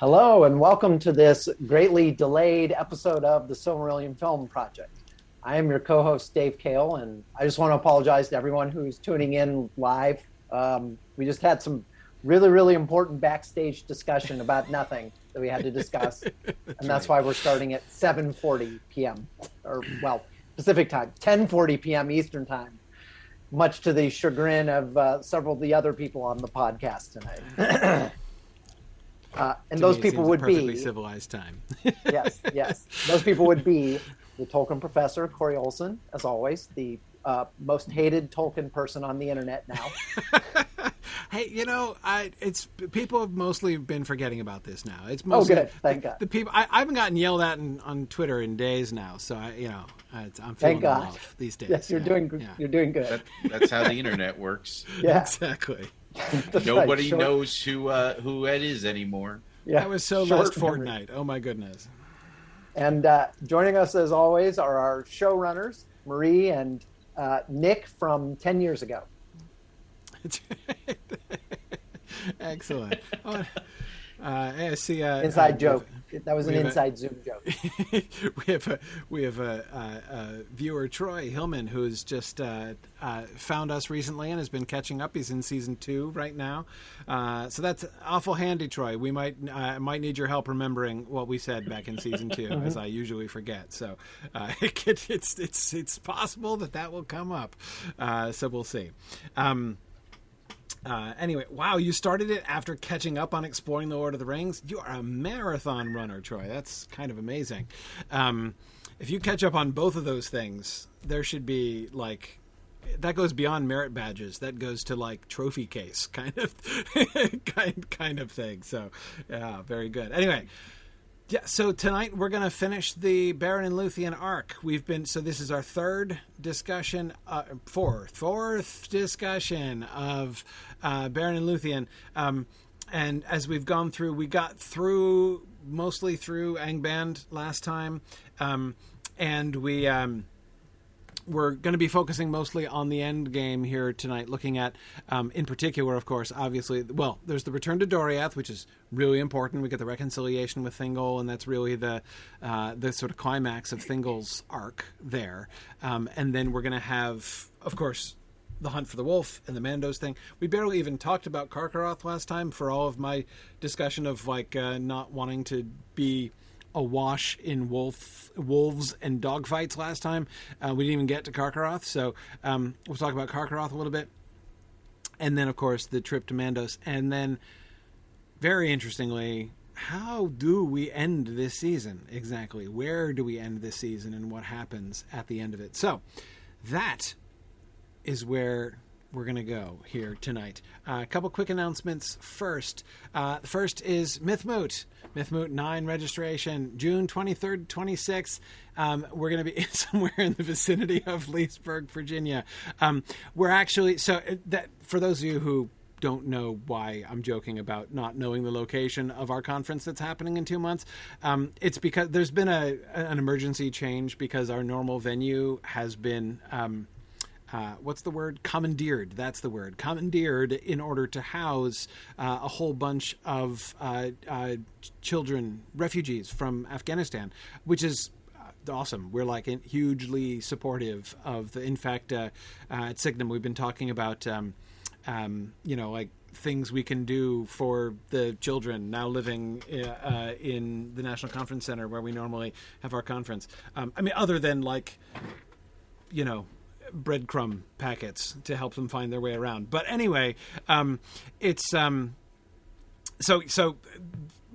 Hello, and welcome to this greatly delayed episode of the Silmarillion Film Project. I am your co host, Dave Kale, and I just want to apologize to everyone who's tuning in live. Um, we just had some really, really important backstage discussion about nothing that we had to discuss, and that's why we're starting at 7:40 p.m. or well, Pacific time, 10:40 p.m. Eastern time, much to the chagrin of uh, several of the other people on the podcast tonight. uh, and To those me, people seems a would perfectly be civilized time. yes, yes. Those people would be the Tolkien professor, Corey Olsen, as always, the uh, most hated Tolkien person on the internet now. hey, you know, I it's people have mostly been forgetting about this now. It's Oh, good. Thank the, God. the people. I, I haven't gotten yelled at in, on Twitter in days now, so I, you know, I, I'm feeling Thank God. off these days. Yes, you're Yeah, doing yeah. you're doing good. That, that's how the internet works. Yeah, exactly. that's right. Nobody Short- knows who uh, who Ed is anymore. Yeah, That was so short last memory. fortnight. Oh my goodness. And uh, joining us as always are our showrunners, Marie and uh, Nick from ten years ago. Excellent. Uh, I see. Uh, Inside uh, joke. That was an have a- inside Zoom joke. we have a we have a, a, a viewer Troy Hillman who's just uh, uh, found us recently and has been catching up. He's in season two right now, uh, so that's awful handy, Troy. We might uh, might need your help remembering what we said back in season two, as I usually forget. So uh, it it's it's it's possible that that will come up. Uh, so we'll see. Um, uh, anyway, wow, you started it after catching up on exploring the Lord of the Rings. You are a marathon runner, Troy. That's kind of amazing. Um, if you catch up on both of those things, there should be like that goes beyond merit badges. That goes to like trophy case kind of kind kind of thing. So, yeah, very good. Anyway, yeah, so tonight we're going to finish the Beren and Luthien arc. We've been so this is our third discussion, uh, fourth, fourth discussion of uh, Beren and Luthien. Um, and as we've gone through, we got through mostly through Angband last time, um, and we. Um, we're going to be focusing mostly on the end game here tonight, looking at, um, in particular, of course, obviously, well, there's the return to Doriath, which is really important. We get the reconciliation with Thingol, and that's really the uh, the sort of climax of Thingol's arc there. Um, and then we're going to have, of course, the hunt for the wolf and the Mandos thing. We barely even talked about Carcharoth last time for all of my discussion of like uh, not wanting to be awash in wolf wolves and dogfights last time. Uh, we didn't even get to Carcharoth, so um, we'll talk about Carcharoth a little bit, and then of course the trip to Mandos, and then very interestingly. How do we end this season exactly? Where do we end this season, and what happens at the end of it? So, that is where we're going to go here tonight. Uh, a couple quick announcements first. Uh, the first is Mythmoot. Mythmoot 9 registration, June 23rd, 26th. Um, we're going to be somewhere in the vicinity of Leesburg, Virginia. Um, we're actually, so uh, that for those of you who don't know why I'm joking about not knowing the location of our conference that's happening in two months. Um, it's because there's been a an emergency change because our normal venue has been. Um, uh, what's the word? Commandeered. That's the word. Commandeered in order to house uh, a whole bunch of uh, uh, children, refugees from Afghanistan, which is uh, awesome. We're like hugely supportive of the. In fact, uh, at Signum, we've been talking about, um, um, you know, like things we can do for the children now living uh, in the National Conference Center where we normally have our conference. Um, I mean, other than like, you know, breadcrumb packets to help them find their way around. But anyway, um, it's um, so so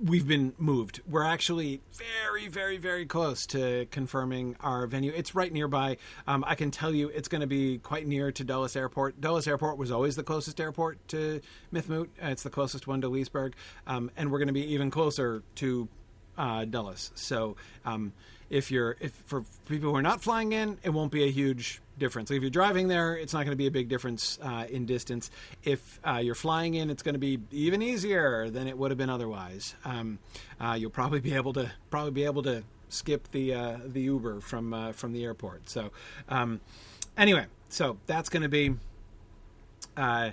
we've been moved. We're actually very, very, very close to confirming our venue. It's right nearby. Um, I can tell you it's going to be quite near to Dulles Airport. Dulles Airport was always the closest airport to Mythmoot. It's the closest one to Leesburg. Um, and we're going to be even closer to uh, Dulles. So um, if you're, if for people who are not flying in, it won't be a huge difference. If you're driving there, it's not going to be a big difference uh, in distance. If uh, you're flying in, it's going to be even easier than it would have been otherwise. Um, uh, you'll probably be able to probably be able to skip the uh, the Uber from uh, from the airport. So um, anyway, so that's going to be uh,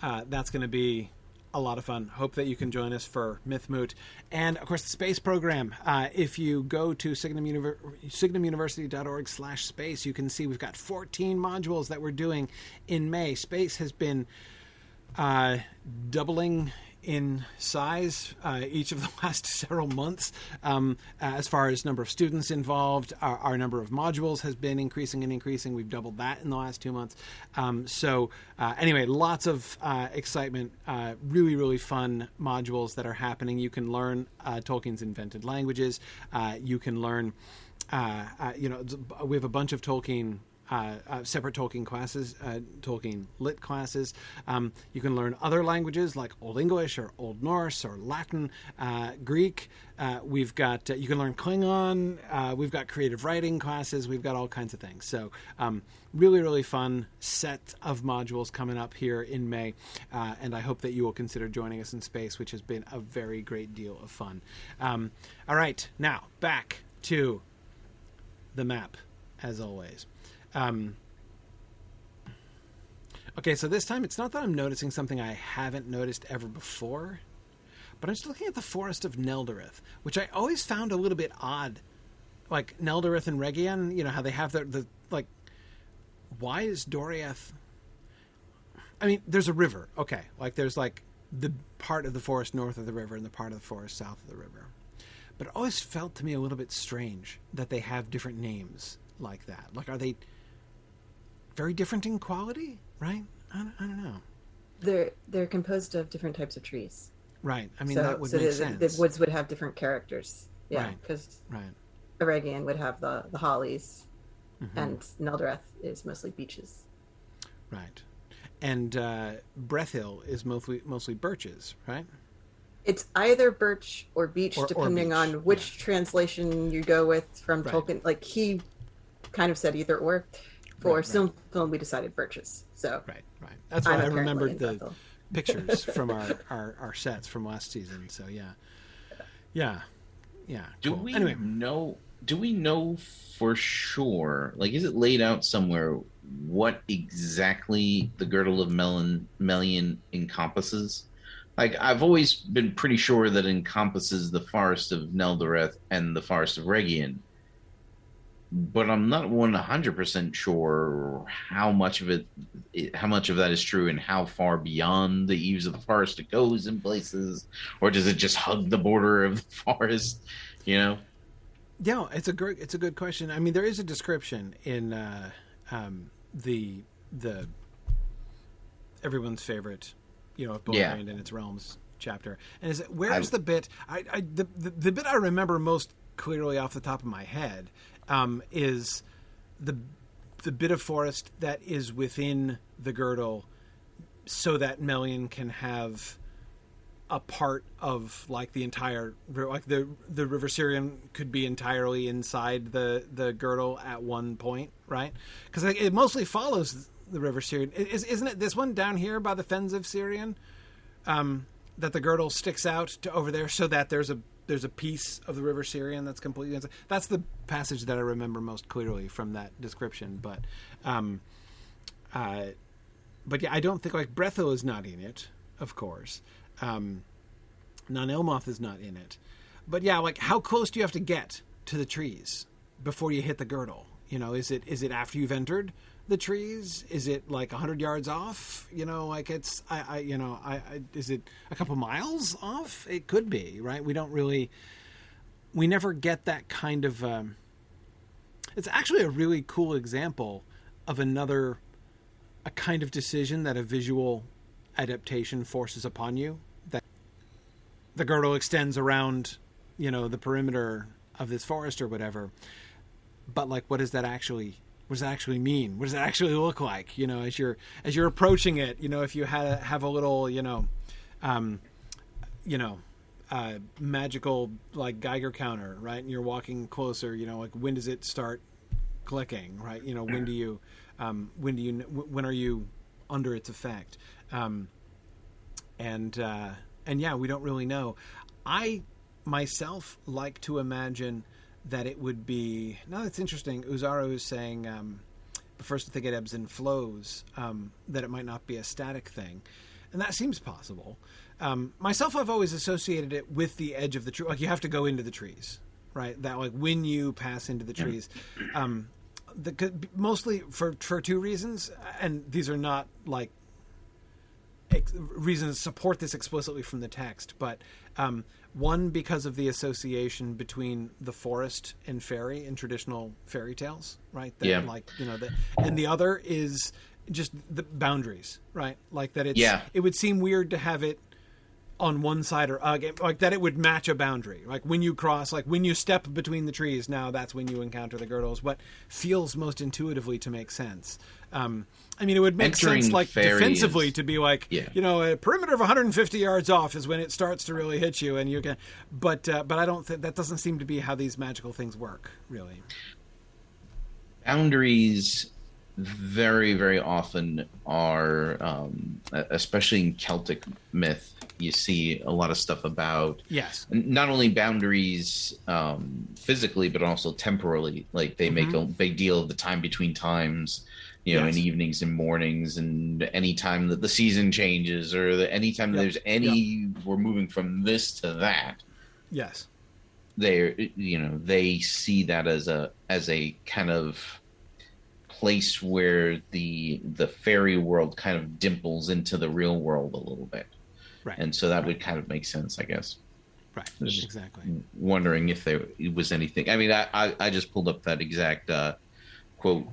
that's going to be a lot of fun. Hope that you can join us for Mythmoot. And, of course, the space program. Uh, if you go to Signum Univer- signumuniversity.org slash space, you can see we've got 14 modules that we're doing in May. Space has been uh, doubling in size uh, each of the last several months. Um, as far as number of students involved, our, our, number of modules has been increasing and increasing. We've doubled that in the last two months. Um, so, uh, anyway, lots of uh, excitement. Uh, really, really fun modules that are happening. You can learn uh, Tolkien's invented languages. Uh, you can learn. you know, we have a bunch of Tolkien uh, uh, separate Tolkien classes, uh, Tolkien lit classes. Um, you can learn other languages like Old English or Old Norse or Latin, uh, Greek. Uh, we've got you can learn Klingon. we've got creative writing classes. We've got all kinds of things. So um, really, really fun set of modules coming up here in May, and I hope that you will consider joining us in space, which has been a very great deal of fun. Um, all right, now back to the map, as always. Um, okay, so this time it's not that I'm noticing something I haven't noticed ever before, but I'm just looking at the Forest of Neldareth, which I always found a little bit odd. Like Neldareth and Region, you know how they have their the like. Why is Doriath? I mean, there's a river, okay. Like there's like the part of the forest north of the river and the part of the forest south of the river. But it always felt to me a little bit strange that they have different names like that. Like, are they very different in quality, right? I don't, I don't know. They're they're composed of different types of trees. Right. I mean, so, that would so make the, sense. The woods would have different characters. Yeah, because right. right. Would have the the hollies, mm-hmm. and Neldareth is mostly beeches. Right. And uh, Brethil is mostly mostly birches, right? It's either birch or beech, or, depending or beech. on which yeah. translation you go with from right. Tolkien. Like he kind of said either or. For right, some right. film, we decided purchase. So right, right. That's why I'm I remembered the pictures from our, our, our sets from last season. So yeah, yeah, yeah. Do cool. we anyway. know? Do we know for sure? Like, is it laid out somewhere what exactly the girdle of Melon Melian encompasses? Like, I've always been pretty sure that encompasses the forest of Neldareth and the forest of Rhegion but I'm not 100% sure how much of it, how much of that is true and how far beyond the eaves of the forest it goes in places, or does it just hug the border of the forest, you know? Yeah, it's a great, it's a good question. I mean, there is a description in uh, um, the the everyone's favorite, you know, Book yeah. and its realms chapter, and is it where's the bit? I, I the, the the bit I remember most clearly off the top of my head um, is the the bit of forest that is within the girdle, so that Melian can have a part of like the entire like the the river Sirion could be entirely inside the the girdle at one point, right? Because like, it mostly follows the river Sirion. Is, isn't it this one down here by the fens of Sirion? Um, that the girdle sticks out to over there, so that there's a there's a piece of the River Sirion that's completely inside. That's the passage that I remember most clearly from that description. But, um, uh, but yeah, I don't think like Brethil is not in it, of course. Um, Nan Elmoth is not in it. But yeah, like how close do you have to get to the trees before you hit the girdle? You know, is it is it after you've entered the trees? Is it like hundred yards off? You know, like it's I, I you know I, I, is it a couple miles off? It could be right. We don't really we never get that kind of. Um, it's actually a really cool example of another a kind of decision that a visual adaptation forces upon you. That the girdle extends around, you know, the perimeter of this forest or whatever. But like, what does that actually what does that actually mean? What does it actually look like? You know, as you're as you're approaching it, you know, if you had have a little, you know, um, you know, uh, magical like Geiger counter, right? And you're walking closer, you know, like when does it start clicking, right? You know, when do you, um, when do you, when are you under its effect? Um, and uh, and yeah, we don't really know. I myself like to imagine that it would be. No, that's interesting. Uzaro is saying, um, first to think it ebbs and flows, um, that it might not be a static thing. and that seems possible. Um, myself, I've always associated it with the edge of the tree. Like you have to go into the trees, right? That like when you pass into the trees. Um, the, mostly for for two reasons, and these are not like ex- reasons support this explicitly from the text, but um, one because of the association between the forest and fairy in traditional fairy tales, right? That, Yeah. Like you know, the, and the other is just the boundaries, right? Like that. It's Yeah. It would seem weird to have it on one side or uh, like that it would match a boundary like when you cross like when you step between the trees now that's when you encounter the girdles what feels most intuitively to make sense um, i mean it would make Entering sense like defensively is- to be like Yeah. you know a perimeter of 150 yards off is when it starts to really hit you and you can but uh, but i don't think that doesn't seem to be how these magical things work really. Boundaries very very often are um, especially in celtic myth you see a lot of stuff about yes. not only boundaries um, physically but also temporally. Like they make a big deal of the time between times you know Yes. in evenings and mornings and any time that the season changes or the, Yep. there's any we're moving from this to that. Yes. They you know they see that as a as a kind of place where the the fairy world kind of dimples into the real world a little bit. Right. And so that would kind of make sense i guess. Right. There's- exactly. wondering if there was anything i mean i i, I just pulled up that exact uh, quote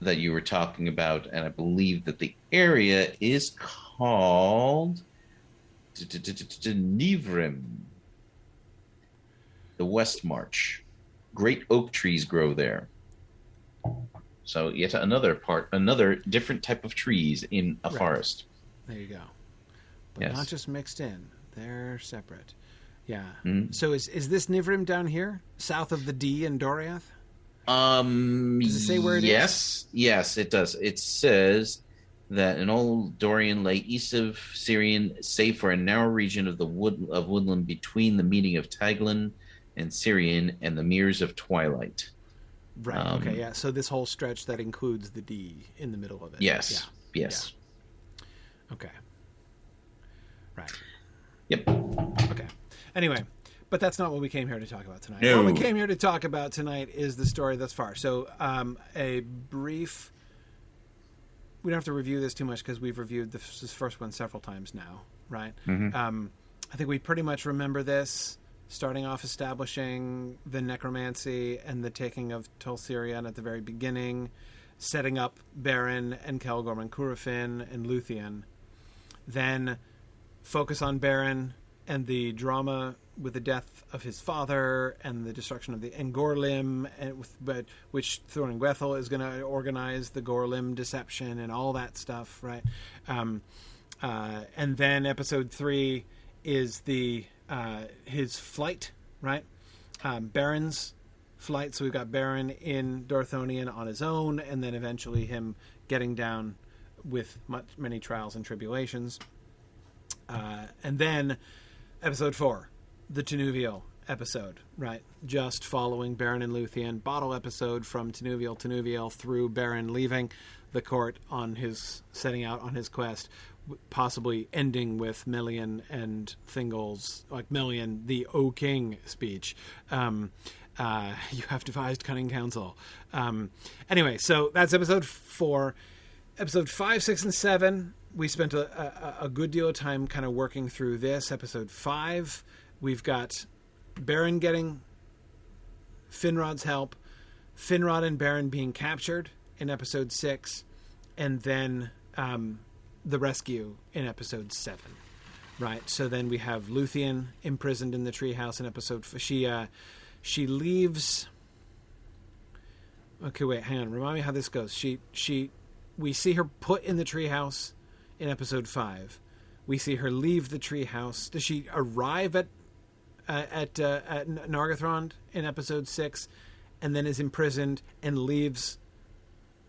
that you were talking about and i believe that the area is called Nivrim, the West March. Great oak trees grow there. So yet another part, another different type of trees in a Right. forest. There you go. But Yes. not just mixed in. They're separate. Yeah. Mhm. So is is this Nivrim down here, south of the D in Doriath? Um, Does it say where it is? yes, yes, it does. It says that an old Doriath lay east of Sirion, save for a narrow region of the wood of woodland between the meeting of Teiglin and Sirion and the Meres of Twilight. Right. Um, okay. Yeah. So this whole stretch that includes the D in the middle of it. Yes, yes, Yeah. Okay. Right. yep. Okay. Anyway, but that's not what we came here to talk about tonight. No. What we came here to talk about tonight is the story thus far. So, um, a brief. We don't have to review this too much because we've reviewed this, this first one several times now, right? Mhm. Um, I think we pretty much remember this, starting off establishing the necromancy and the taking of Tol Sirion at the very beginning, setting up Beren and Celegorm and Curufin and Luthien. Then focus on Beren and the drama with the death of his father and the destruction of the Engorlim, and with, but which Thuringwethil is going to organize the Gorlim deception and all that stuff, right? Um, uh, and then episode three is the uh, his flight, right? Um, Beren's flight. So we've got Beren in Dorthonion on his own, and then eventually him getting down with much, many trials and tribulations. Uh, and then episode four, the Tinuviel episode, right? Just following Beren and Luthien, bottle episode from Tinuviel Tinuviel through Beren leaving the court on his setting out on his quest, possibly ending with Melian and Thingol's like Melian the O King speech. Um, uh, you have devised cunning counsel. Um, anyway, so that's episode four episode five, six, and seven, we spent a, a, a good deal of time kind of working through this. Episode five, we've got Beren getting Finrod's help, Finrod and Beren being captured in episode six, and then um, the rescue in episode seven. Right. So then we have Luthien imprisoned in the treehouse in episode. f- She uh, she leaves. Okay, wait, hang on. Remind me how this goes. She she we see her put in the treehouse in episode five. We see her leave the treehouse. Does she arrive at uh, at uh, at Nargothrond in episode six, and then is imprisoned and leaves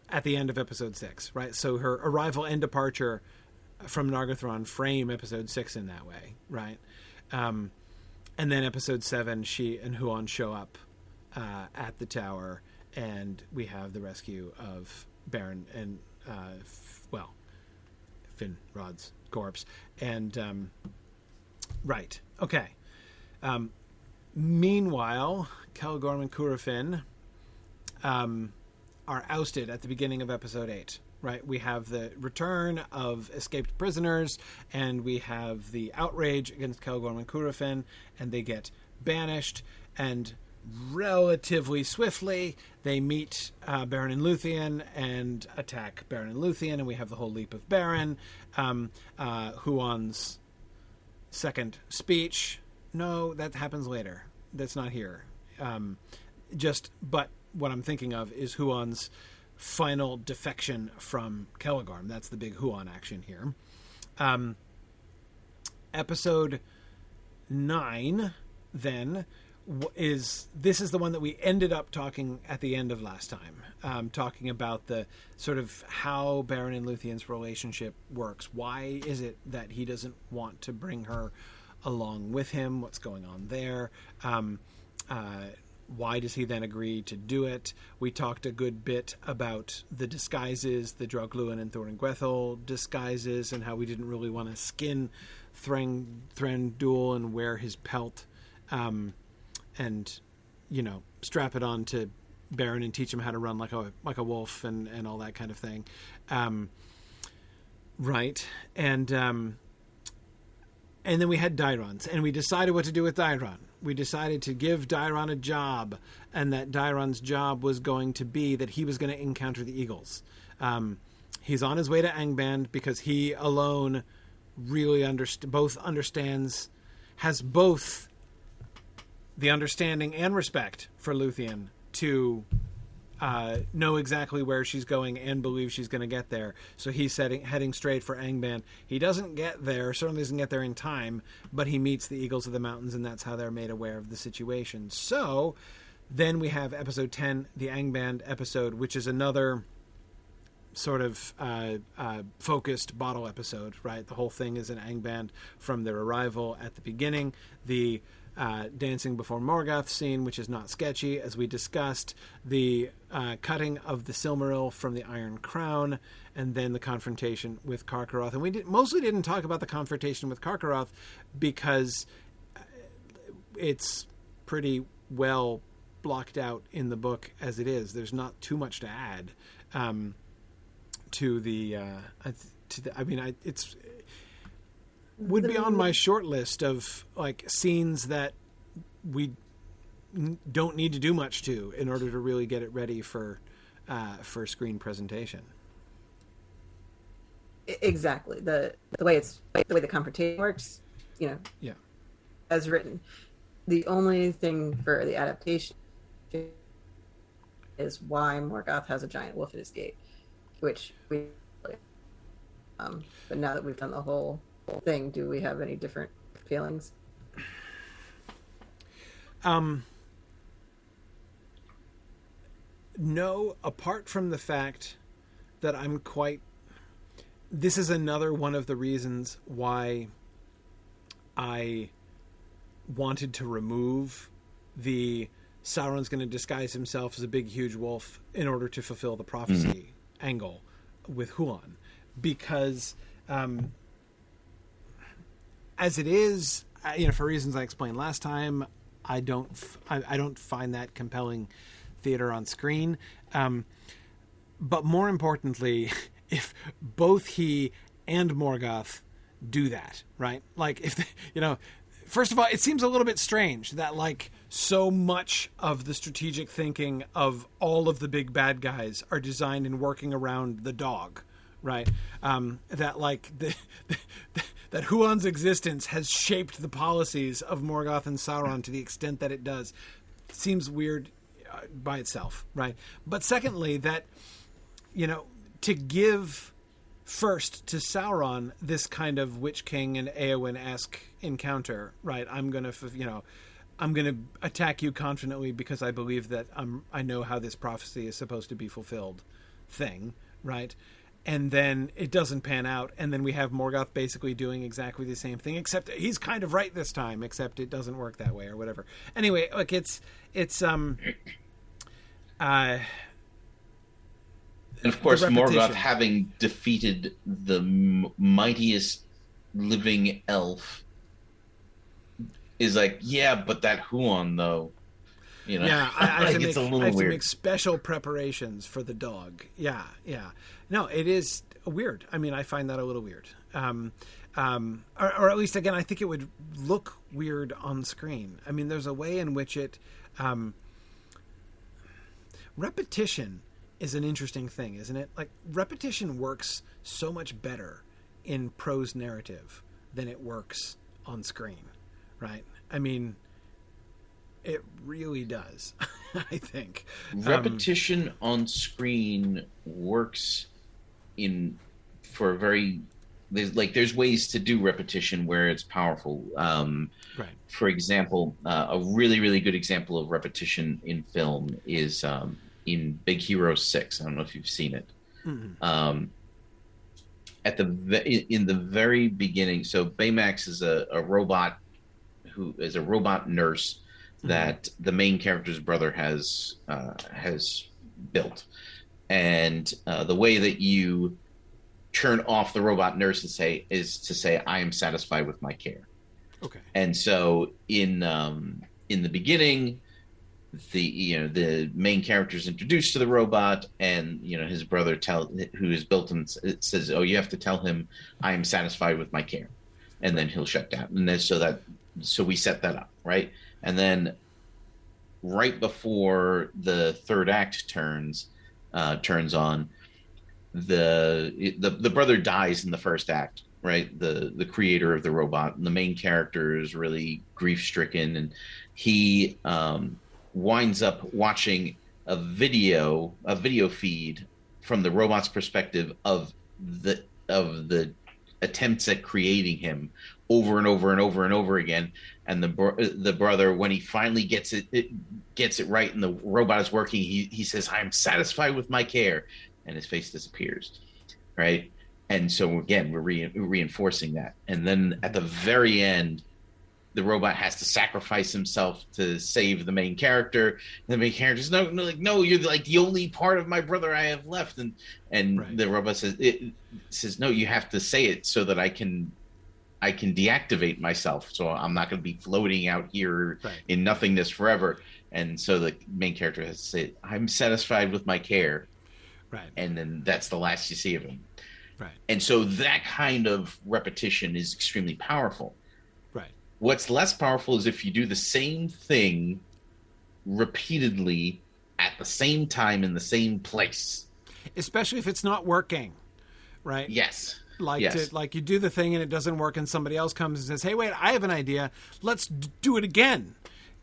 at the end of episode six? Right. So her arrival and departure from Nargothrond frame episode six in that way. Right. Um, and then episode seven, she and Huan show up uh, at the tower, and we have the rescue of Beren and uh, f- well, Finrod's corpse. And um, right, okay. Um, meanwhile, Celegorm and Curufin um, are ousted at the beginning of episode eight. Right, we have the return of escaped prisoners, and we have the outrage against Celegorm and Curufin, and they get banished. And relatively swiftly, they meet uh, Beren and Luthien and attack Beren and Luthien, and we have the whole leap of Beren, Um, uh, Huan's second speech. No, that happens later. That's not here. Um, just, but what I'm thinking of is Huan's final defection from Celegorm. That's the big Huan action here. Um, episode nine, then is this is the one that we ended up talking at the end of last time, um, talking about the sort of how Beren and Luthien's relationship works. Why is it that he doesn't want to bring her along with him? What's going on there? Um, uh, why does he then agree to do it? We talked a good bit about the disguises, the Draugluin and Thorin Thuringwethil disguises, and how we didn't really want to skin Thranduil and wear his pelt. Um, and you know strap it on to Beren and teach him how to run like a like a wolf and and all that kind of thing. Um, right, and um, and then we had Dairons, and we decided what to do with Dairon. We decided to give Dairon a job, and that Dairon's job was going to be that he was going to encounter the Eagles. Um, he's on his way to Angband because he alone really underst- both understands, has both the understanding and respect for Luthien to uh, know exactly where she's going and believe she's going to get there. So he's setting, heading straight for Angband. He doesn't get there, certainly doesn't get there in time, but he meets the Eagles of the Mountains, and that's how they're made aware of the situation. So then we have episode 10, the Angband episode, which is another sort of uh, uh, focused bottle episode, right? The whole thing is an Angband from their arrival at the beginning. The uh, dancing before Morgoth scene, which is not sketchy, as we discussed, the uh, cutting of the Silmaril from the Iron Crown, and then the confrontation with Carcharoth. And we did, mostly didn't talk about the confrontation with Carcharoth because uh, it's pretty well blocked out in the book as it is. There's not too much to add um, to the. Uh, to the, I mean, I, it's would be on my short list of like scenes that we don't need to do much to in order to really get it ready for uh, for screen presentation. Exactly the the way it's the way the confrontation works, you know. Yeah. As written, the only thing for the adaptation is why Morgoth has a giant wolf at his gate, which we. Um, but now that we've done the whole thing, do we have any different feelings? Um, no, apart from the fact that I'm quite. This is another one of the reasons why I wanted to remove the Sauron's going to disguise himself as a big, huge wolf in order to fulfill the prophecy mm-hmm. angle with Huan, because um, as it is, you know, for reasons I explained last time, I don't, I, I don't find that compelling theater on screen. Um, but more importantly, if both he and Morgoth do that, right? Like if they, you know, first of all, it seems a little bit strange that like so much of the strategic thinking of all of the big bad guys are designed in working around the dog, right? Um, that like the, the, that Huan's existence has shaped the policies of Morgoth and Sauron to the extent that it does seems weird uh, by itself, right? But secondly, that you know to give first to Sauron this kind of Witch King and Eowyn esque encounter, right? I'm gonna, you know, I'm gonna attack you confidently because I believe that I'm, I know how this prophecy is supposed to be fulfilled, thing, right? And then it doesn't pan out and then we have Morgoth basically doing exactly the same thing except he's kind of right this time except it doesn't work that way or whatever. Anyway like it's it's um uh and of course Morgoth having defeated the m- mightiest living elf is like, yeah, but that Huan though, you know, yeah, I, I like have, to, a make, I have to make special preparations for the dog. Yeah, yeah. No, it is weird. I mean, I find that a little weird. Um, um, or, or at least, again, I think it would look weird on screen. I mean, there's a way in which it um, repetition is an interesting thing, isn't it? Like repetition works so much better in prose narrative than it works on screen, right? I mean, it really does. I think Um, repetition on screen works in for a very there's like there's ways to do repetition where it's powerful um right. for example uh, a really really good example of repetition in film is um in big hero 6 i don't know if you've seen it Mhm. um at the ve- in the very beginning so baymax is a, a robot who is a robot nurse that the main character's brother has uh, has built, and uh, the way that you turn off the robot nurse and say is to say I am satisfied with my care. Okay. And so in um, in the beginning, the you know the main character is introduced to the robot, and you know his brother tell who has built him says, "Oh, you have to tell him I am satisfied with my care," and then he'll shut down. And then so that so we set that up right, and then right before the third act turns uh, turns on, the the the brother dies in the first act right? The the creator of the robot and the main character is really grief stricken and he um winds up watching a video a video feed from the robot's perspective of the of the attempts at creating him over and over and over and over again. And the bro- the brother when he finally gets it, it gets it right and the robot is working he he says i'm satisfied with my care. And his face disappears right? And so again we're re- reinforcing that. And then at the very end the robot has to sacrifice himself to save the main character. And the main character says no no like no you're like the only part of my brother i have left. And and Right. the robot says it says no you have to say it so that i can i can deactivate myself so i'm not going to be floating out here Right. in nothingness forever and so the main character has to say i'm satisfied with my care Right. and then that's the last you see of him Right. and so that kind of repetition is extremely powerful Right. what's less powerful is if you do the same thing repeatedly at the same time in the same place Especially if it's not working. Right. yes Like yes. to, like you do the thing and it doesn't work, and somebody else comes and says, "Hey, wait, I have an idea. Let's do it again,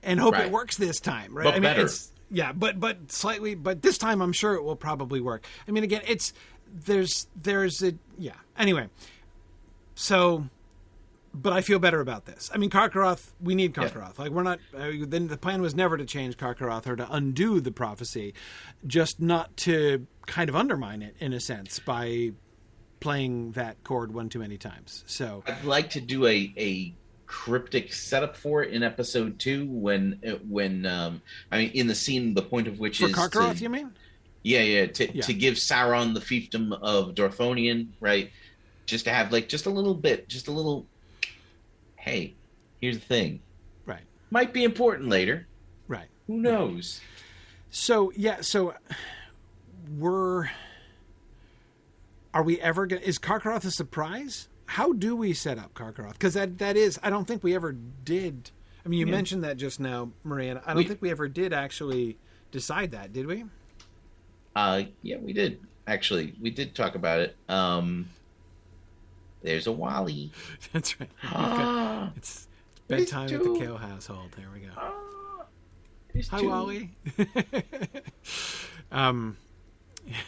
and hope Right. it works this time." Right? But I mean, better. it's yeah, but but slightly, but this time I'm sure it will probably work. I mean, again, it's there's there's a yeah. Anyway, so. But I feel better about this. I mean, Carcharoth, we need Carcharoth. Like, we're not. Uh, then the plan was never to change Carcharoth or to undo the prophecy, just not to kind of undermine it in a sense by playing that chord one too many times. So i'd like to do a a cryptic setup for it in episode two when when um i mean in the scene the point of which for is Carcharoth, to, you mean? Yeah, yeah, to, Yeah. to give Sauron the fiefdom of Dorthonion, right? Just to have like just a little bit, just a little. Hey, here's the thing. Right, Might be important later. right. Who knows? So yeah, so we're are we ever going? to Is Carcharoth a surprise? How do we set up Carcharoth? Because that that is, I don't think we ever did. I mean, you Yeah. mentioned that just now, Maria. I don't We- think we ever did actually decide that, did we? Uh, yeah, we did actually. We did talk about it. Um, there's a Wally. That's right. Ah, It's, it's bedtime at the Kale household. There we go. ah, Hi, two. Wally. um,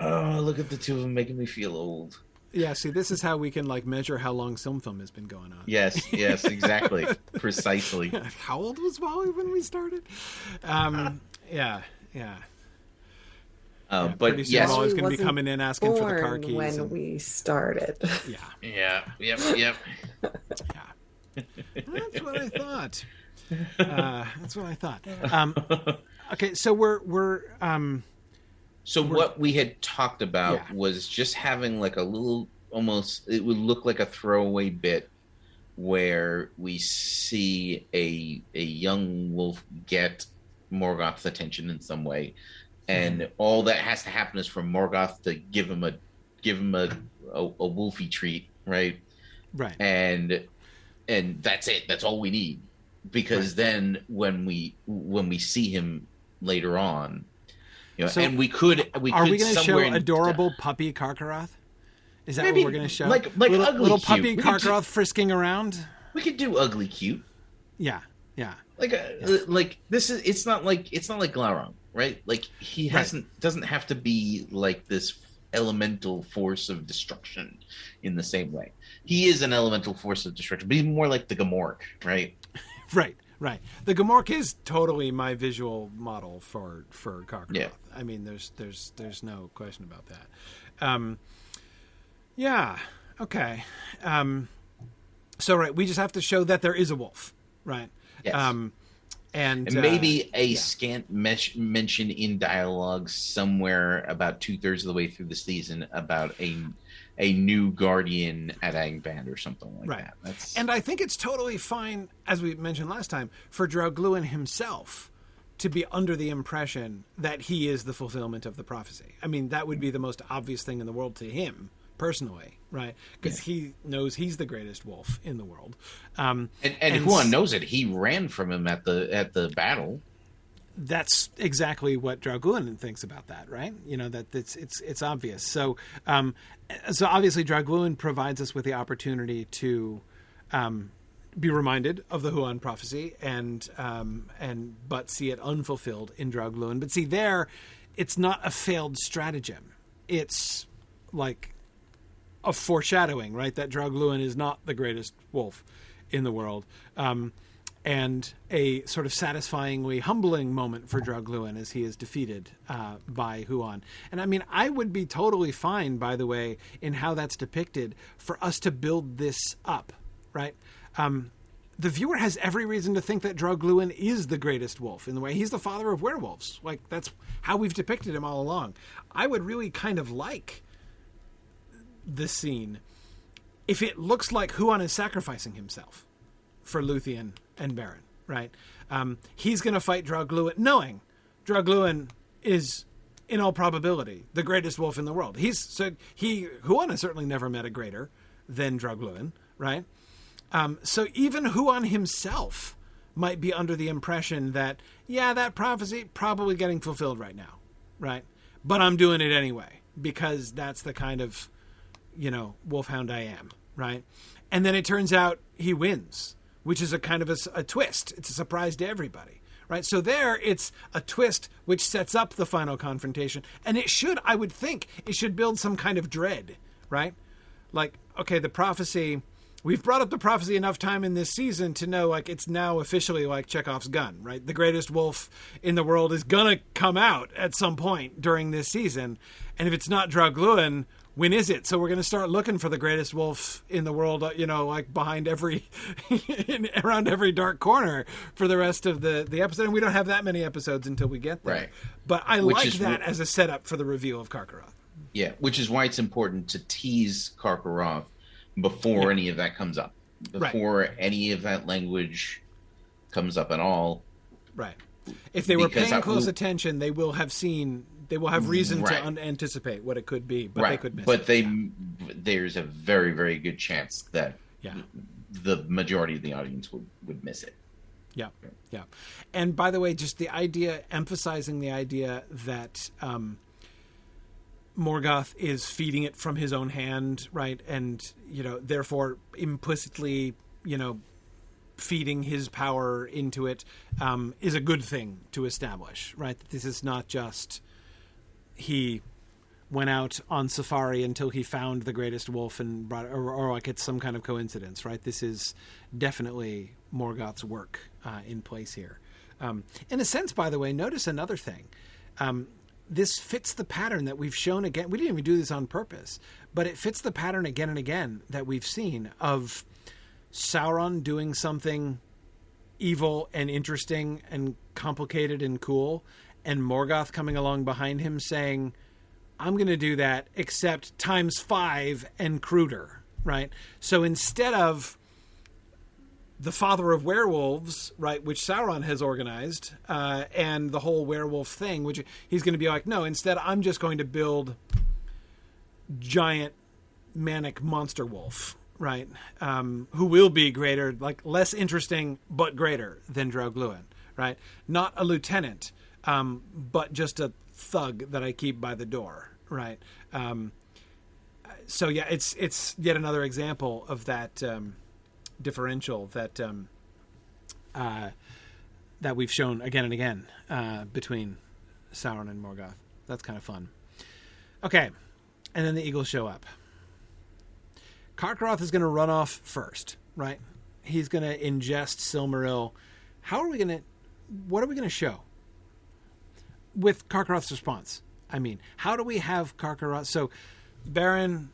Oh, look at the two of them making me feel old. yeah. See, this is how we can like measure how long Film Film has been going on. Yes, yes, exactly, precisely. How old was Wally when we started? Um, yeah, yeah. Uh, yeah. but pretty soon yes, Wally's going to be coming in asking for the car keys. when and- we started. yeah, yeah, yep, yep. yeah. That's what I thought. Uh, that's what I thought. Um, okay, so we're we're um, So what we had talked about Yeah. was just having like a little almost it would look like a throwaway bit where we see a a young wolf get Morgoth's attention in some way, and mm-hmm. all that has to happen is for Morgoth to give him a give him a a, a wolfy treat, right? Right. And and that's it. That's all we need. Because right. then when we when we see him later on, you know, so and we could we are could we going to show adorable puppy Carcharoth? Is that Maybe, what we're going to show? Like like little, ugly little cute. puppy Carcharoth frisking around. We could do ugly cute. Yeah, yeah. Like uh, yeah. like this is it's not like it's not like Glaurung, right? Like he hasn't right. doesn't have to be like this elemental force of destruction in the same way. He is an elemental force of destruction, but he's more like the Gmork, right? right. Right. The Gmork is totally my visual model for for Carcharoth. Yeah. I mean, there's there's there's no question about that. Um, yeah. Okay. Um, so right, we just have to show that there is a wolf, right? Yes. Um, and, and maybe uh, a yeah. scant mesh- mention in dialogue somewhere about two thirds of the way through the season about a a new guardian at Angband or something like right. that. That's... And I think it's totally fine, as we mentioned last time, for Draugluin himself to be under the impression that he is the fulfillment of the prophecy. I mean, that would be the most obvious thing in the world to him personally, right? Because yeah. he knows he's the greatest wolf in the world. Um, and, and, and Huan knows it. He ran from him at the at the battle that's exactly what Draugluin thinks about that, right? You know that it's it's it's obvious. So um, so obviously Draugluin provides us with the opportunity to um, be reminded of the Huan prophecy and um, and but see it unfulfilled in Draugluin. But see there, it's not a failed stratagem. It's like a foreshadowing, right? That Draugluin is not the greatest wolf in the world. Um, and a sort of satisfyingly humbling moment for Draugluin as he is defeated uh, by Huan. And I mean, I would be totally fine, by the way, in how that's depicted for us to build this up, right? Um, the viewer has every reason to think that Draugluin is the greatest wolf in the way he's the father of werewolves. Like that's how we've depicted him all along. I would really kind of like the scene if it looks like Huan is sacrificing himself for Luthien and Baron, right? Um, he's going to fight Draugluin, knowing Draugluin is, in all probability, the greatest wolf in the world. He's so he Huan has certainly never met a greater than Draugluin, right? Um, so even Huan himself might be under the impression that yeah, that prophecy probably getting fulfilled right now, right? But I'm doing it anyway because that's the kind of you know wolfhound I am, right? And then it turns out he wins which is a kind of a, a twist. It's a surprise to everybody right? So there, it's a twist which sets up the final confrontation, and it should, I would think, it should build some kind of dread, right? Like, okay, the prophecy. We've brought up the prophecy enough time in this season to know, like, it's now officially like Chekhov's gun, right? The greatest wolf in the world is gonna come out at some point during this season, and if it's not Draugluin, when is it? So we're going to start looking for the greatest wolf in the world, uh, you know, like behind every, around every dark corner for the rest of the, the episode. And we don't have that many episodes until we get there. Right. But I which like that as a setup for the reveal of Carcharoth. Yeah, which is why it's important to tease Carcharoth before yeah. any of that comes up, before right. any of that language comes up at all. Right. If they were paying close attention, they will have seen they will have reason right. to un- anticipate what it could be, but right. they could miss. But it. they, there's a very, very good chance that yeah. the majority of the audience would, would miss it. Yeah, yeah. And by the way, just the idea, emphasizing the idea that um, Morgoth is feeding it from his own hand, right? And you know, therefore, implicitly, you know, feeding his power into it um, is a good thing to establish, right? That This is not just he went out on safari until he found the greatest wolf and brought, or, or like it's some kind of coincidence, right? This is definitely Morgoth's work uh, in place here. Um, in a sense, by the way, notice another thing. Um, this fits the pattern that we've shown again. We didn't even do this on purpose, but it fits the pattern again and again that we've seen of Sauron doing something evil and interesting and complicated and cool, and Morgoth coming along behind him saying, I'm going to do that, except times five and cruder, right? So instead of the father of werewolves, right, which Sauron has organized, uh, and the whole werewolf thing, which he's going to be like, no, instead, I'm just going to build giant manic monster wolf, right, um, who will be greater, like less interesting but greater than Draugluin, right? Not a lieutenant, um, but just a thug that I keep by the door, right? Um, so yeah, it's it's yet another example of that um, differential that um, uh, that we've shown again and again uh, between Sauron and Morgoth. That's kind of fun. Okay, and then the Eagles show up. Carcharoth is going to run off first, right? He's going to ingest Silmaril. How are we going to? What are we going to show with Carcharoth's response? I mean, how do we have Carcharoth? So, Beren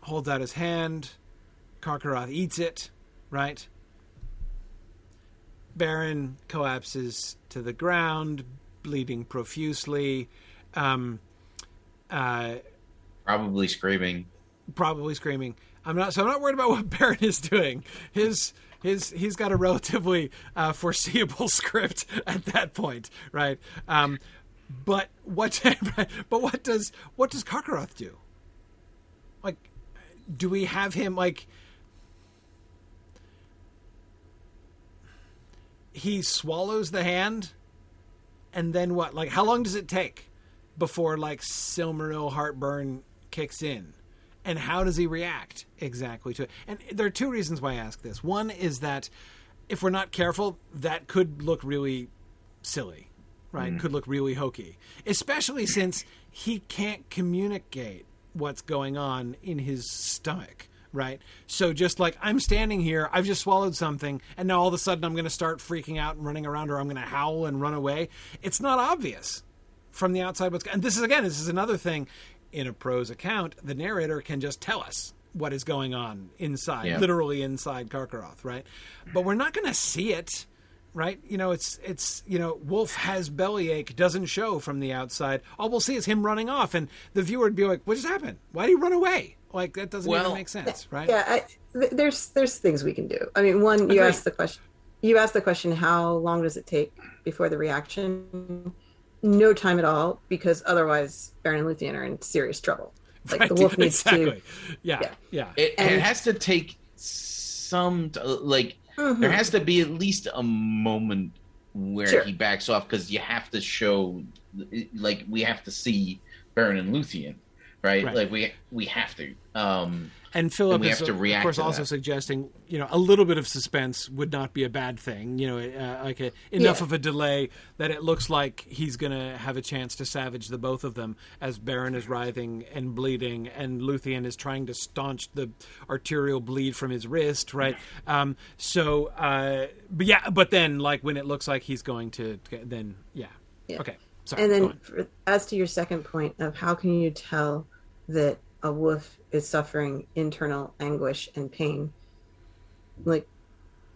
holds out his hand. Carcharoth eats it right? Beren collapses to the ground, bleeding profusely. Um, uh, probably screaming. Probably screaming. I'm not. So I'm not worried about what Beren is doing. His his he's got a relatively uh, foreseeable script at that point, right? Um, but what? but what does what does Carcharoth do? Like, do we have him like? he swallows the hand, and then what? Like, how long does it take before like Silmaril heartburn kicks in? And how does he react exactly to it? And there are two reasons why I ask this. One is that if we're not careful, that could look really silly, right? Mm. Could look really hokey, especially since he can't communicate what's going on in his stomach right? So just like I'm standing here, I've just swallowed something, and now all of a sudden I'm going to start freaking out and running around, or I'm going to howl and run away. It's not obvious from the outside what's. Going on. And this is again, this is another thing in a prose account. The narrator can just tell us what is going on inside, yeah. literally inside Carcharoth, right? But we're not going to see it right? You know, it's it's you know, Wolf has bellyache doesn't show from the outside. All we'll see is him running off, and the viewer would be like, "What just happened? Why did he run away?" Like that doesn't well, even make sense, right? Yeah, I, there's there's things we can do. I mean, one, you asked the question. You asked the question, how long does it take before the reaction? No time at all, because otherwise Beren and Luthien are in serious trouble. Like right, the wolf needs exactly. to. Yeah, yeah. yeah. It, and, it has to take some like mm-hmm. there has to be at least a moment where sure. he backs off because you have to show like we have to see Beren and Luthien right? right? Like we we have to. Um, and Philip and is, of course, also that. suggesting you know a little bit of suspense would not be a bad thing. You know, uh, like a, enough yeah. of a delay that it looks like he's going to have a chance to savage the both of them as Beren is writhing and bleeding, and Luthien is trying to staunch the arterial bleed from his wrist. Right. Um, so, uh, but yeah, but then like when it looks like he's going to, then yeah. yeah. Okay. Sorry, and then, for, as to your second point of how can you tell that a wolf is suffering internal anguish and pain, like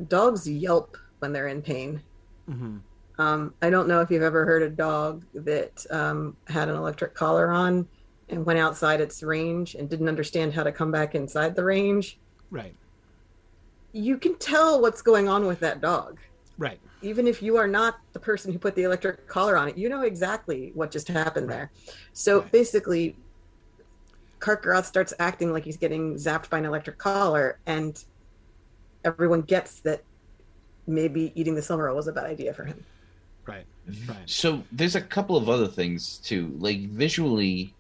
dogs yelp when they're in pain. Mm-hmm. Um, I don't know if you've ever heard a dog that um, had an electric collar on and went outside its range and didn't understand how to come back inside the range. Right. You can tell what's going on with that dog. Right even if you are not the person who put the electric collar on it, you know exactly what just happened right. there. So right. basically, Carcharoth starts acting like he's getting zapped by an electric collar, and everyone gets that maybe eating the Silmaril was a bad idea for him. Right. Mm-hmm. Right. So there's a couple of other things too. Like visually,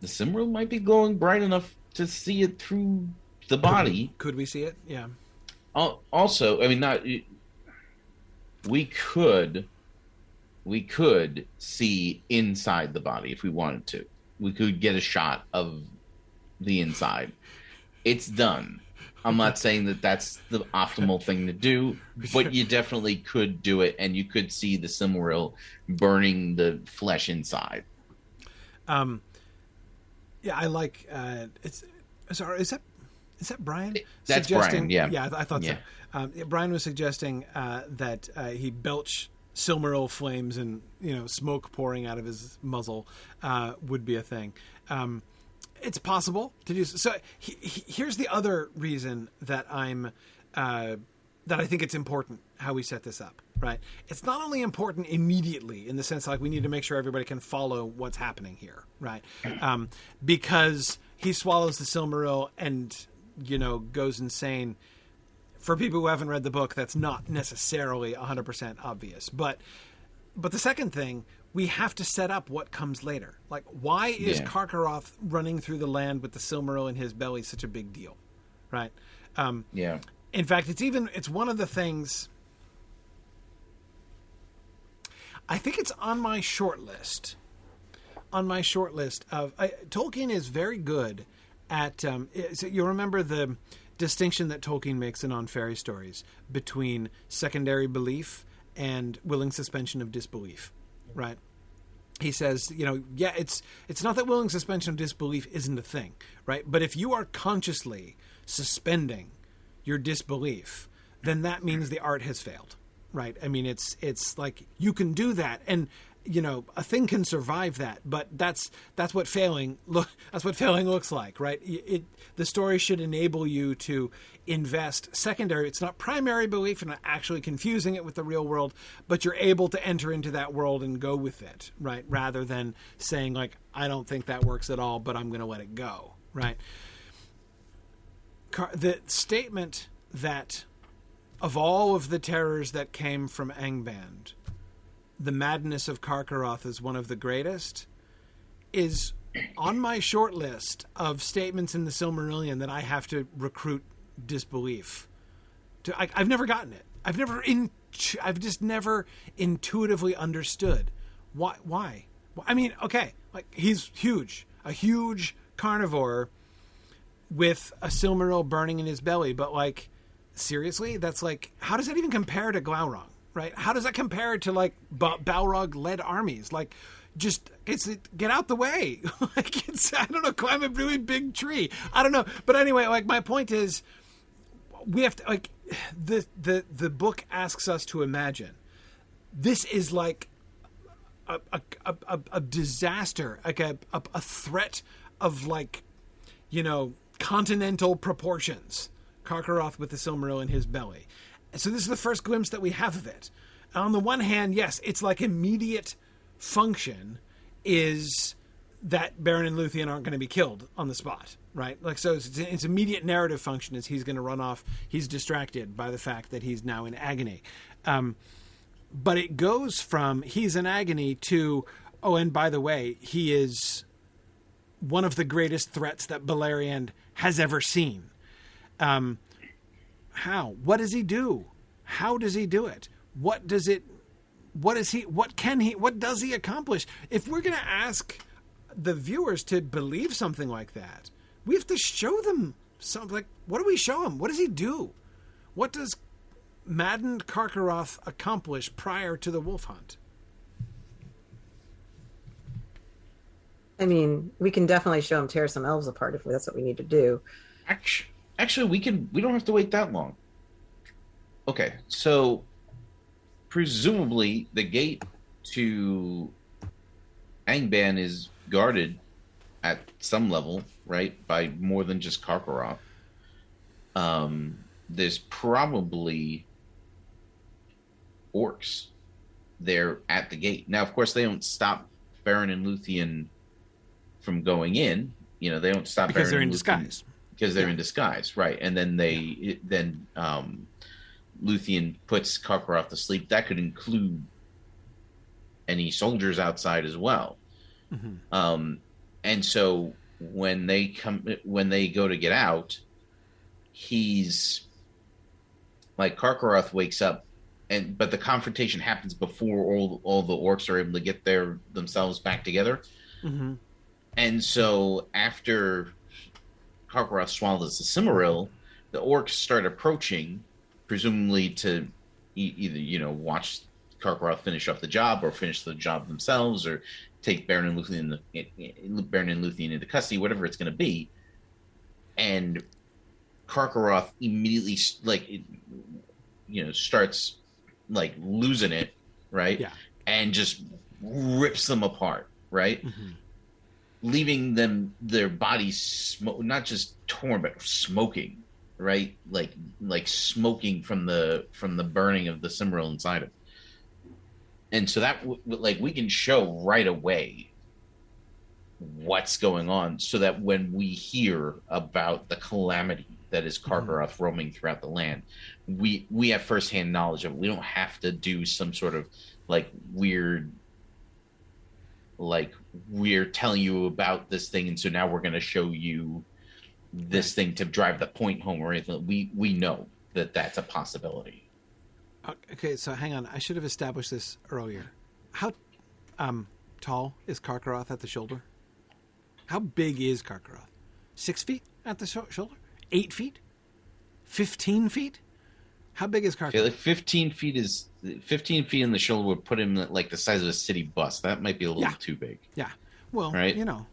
the Silmaril might be glowing bright enough to see it through the body. Could we see it? Yeah also, I mean, not we could we could see inside the body if we wanted to. We could get a shot of the inside. It's done. I'm not saying that that's the optimal thing to do, but you definitely could do it, and you could see the Silmaril burning the flesh inside. Um, yeah, I like. Uh, it's sorry. Is that is that Brian? That's Brian. Yeah, yeah, I, th- I thought yeah. so. Um, Brian was suggesting uh, that uh, he belch Silmaril flames and you know smoke pouring out of his muzzle uh, would be a thing. Um, it's possible to do so. so he, he, here's the other reason that I'm uh, that I think it's important how we set this up. Right, it's not only important immediately in the sense like we need to make sure everybody can follow what's happening here. Right, um, because he swallows the Silmaril and you know goes insane for people who haven't read the book, that's not necessarily 100% obvious. But but the second thing, we have to set up what comes later. Like, why is Yeah. Carcharoth running through the land with the Silmaril in his belly such a big deal, right? Um, Yeah. in fact, it's even it's one of the things. I think it's on my short list. On my short list of I, Tolkien is very good at. Um, so you remember the distinction that Tolkien makes in on fairy stories between secondary belief and willing suspension of disbelief, right? he says, you know, yeah, it's it's not that willing suspension of disbelief isn't a thing, right? But if you are consciously suspending your disbelief, then that means the art has failed, right? I mean, it's it's like you can do that, and you know, a thing can survive that, but that's that's what failing look that's what failing looks like, right? It, it the story should enable you to invest secondary. It's not primary belief, you're not actually confusing it with the real world, but you're able to enter into that world and go with it, right? Rather than saying like, I don't think that works at all, but I'm going to let it go, right? Car- the statement that of all of the terrors that came from Angband, the madness of Carcharoth is one of the greatest, is on my short list of statements in the Silmarillion that I have to recruit disbelief. To, I, I've never gotten it. I've never in. I've just never intuitively understood why. Why? I mean, okay, like he's huge, a huge carnivore with a Silmaril burning in his belly, but like seriously, that's like how does that even compare to Glaurung? Right? How does that compare to like ba- Balrog led armies? Like, just it's get out the way. like it's I don't know, climb a really big tree. I don't know, but anyway, like my point is, we have to like the the the book asks us to imagine. This is like a a, a, a, a disaster, like a, a a threat of like you know continental proportions. Carcharoth with the Silmaril in his belly. So this is the first glimpse that we have of it. On the one hand, yes, it's like immediate function is that Beren and Luthien aren't going to be killed on the spot, right? Like so, it's, its immediate narrative function is he's going to run off. He's distracted by the fact that he's now in agony. Um, but it goes from he's in agony to oh, and by the way, he is one of the greatest threats that Beleriand has ever seen. Um, how? What does he do? How does he do it? What does it? What is he? What can he? What does he accomplish? If we're going to ask the viewers to believe something like that, we have to show them something. Like, what do we show him? What does he do? What does maddened Carcharoth accomplish prior to the wolf hunt? I mean, we can definitely show him tear some elves apart if that's what we need to do. Actually, actually, we can. We don't have to wait that long. Okay, so presumably the gate to Angband is guarded at some level, right, by more than just Carcharoth. Um, there's probably orcs there at the gate. Now, of course, they don't stop Beren and Luthien from going in. You know, they don't stop Because Beren they're in Luthien disguise. Because they're in disguise, right? And then they it, then um, Luthien puts Carcharoth to sleep. That could include any soldiers outside as well. Mhm. Um, and so when they come when they go to get out, he's like Carcharoth wakes up, and but the confrontation happens before all all the orcs are able to get their themselves back together. hmm And so after Carcharoth swallows the Silmaril, the orcs start approaching, presumably to e- either you know watch Carcharoth finish off the job or finish the job themselves or take Beren and Luthien in Beren and Luthien into custody, whatever it's going to be. And Carcharoth immediately like it, you know starts like losing it right? Yeah. And just rips them apart, right? Mhm. Leaving them their bodies smoke, not just torn, but smoking, right? Like like smoking from the from the burning of the Silmaril inside of. And so that like we can show right away what's going on so that when we hear about the calamity that is mm-hmm. Carcharoth roaming throughout the land, we we have firsthand knowledge of it. We don't have to do some sort of like weird like we're telling you about this thing and so now we're going to show you this thing to drive the point home or anything. We we know that that's a possibility. Okay, so hang on. I should have established this earlier. How um, tall is Carcharoth at the shoulder? How big is Carcharoth? Six feet at the sho- shoulder? Eight feet? Fifteen feet? How big is I feel like 15 feet is 15 feet in the shoulder would put him like the size of a city bus. That might be a little Yeah. too big. Yeah. Well, Right? you know,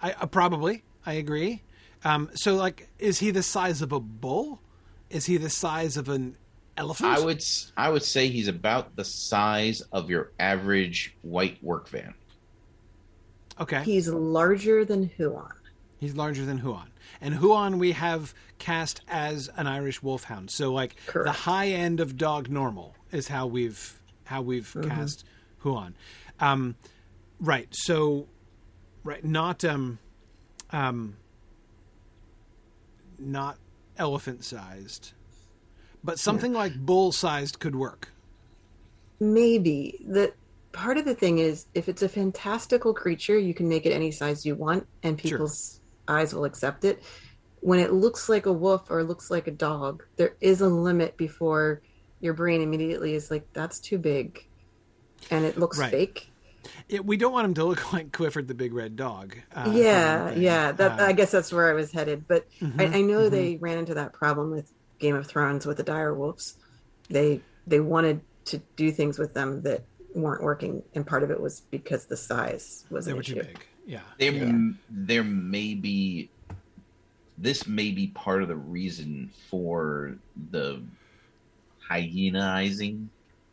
I uh, probably I agree. Um, so, like, is he the size of a bull? Is he the size of an elephant? I would s- I would say he's about the size of your average white work van. Okay. He's larger than Huan. He's larger than Huan. And Huan we have cast as an Irish wolfhound. So like Correct. the high end of dog normal is how we've how we've cast Huan. Um, right. So right not um um not elephant sized. But something like bull sized could work. Maybe the part of the thing is if it's a fantastical creature, you can make it any size you want, and Sure. Eyes will accept it. When it looks like a wolf or looks like a dog, there is a limit before your brain immediately is like, "That's too big," and it looks Right. fake. It, we don't want him to look like Clifford the Big Red Dog. uh, yeah, yeah. That Uh, I guess that's where I was headed. But mhm, I, I know mhm. they ran into that problem with Game of Thrones with the dire wolves. They they wanted to do things with them that weren't working, and part of it was because the size was they an were too issue. big. Yeah. There, Yeah. there may be. This may be part of the reason for the hyenaizing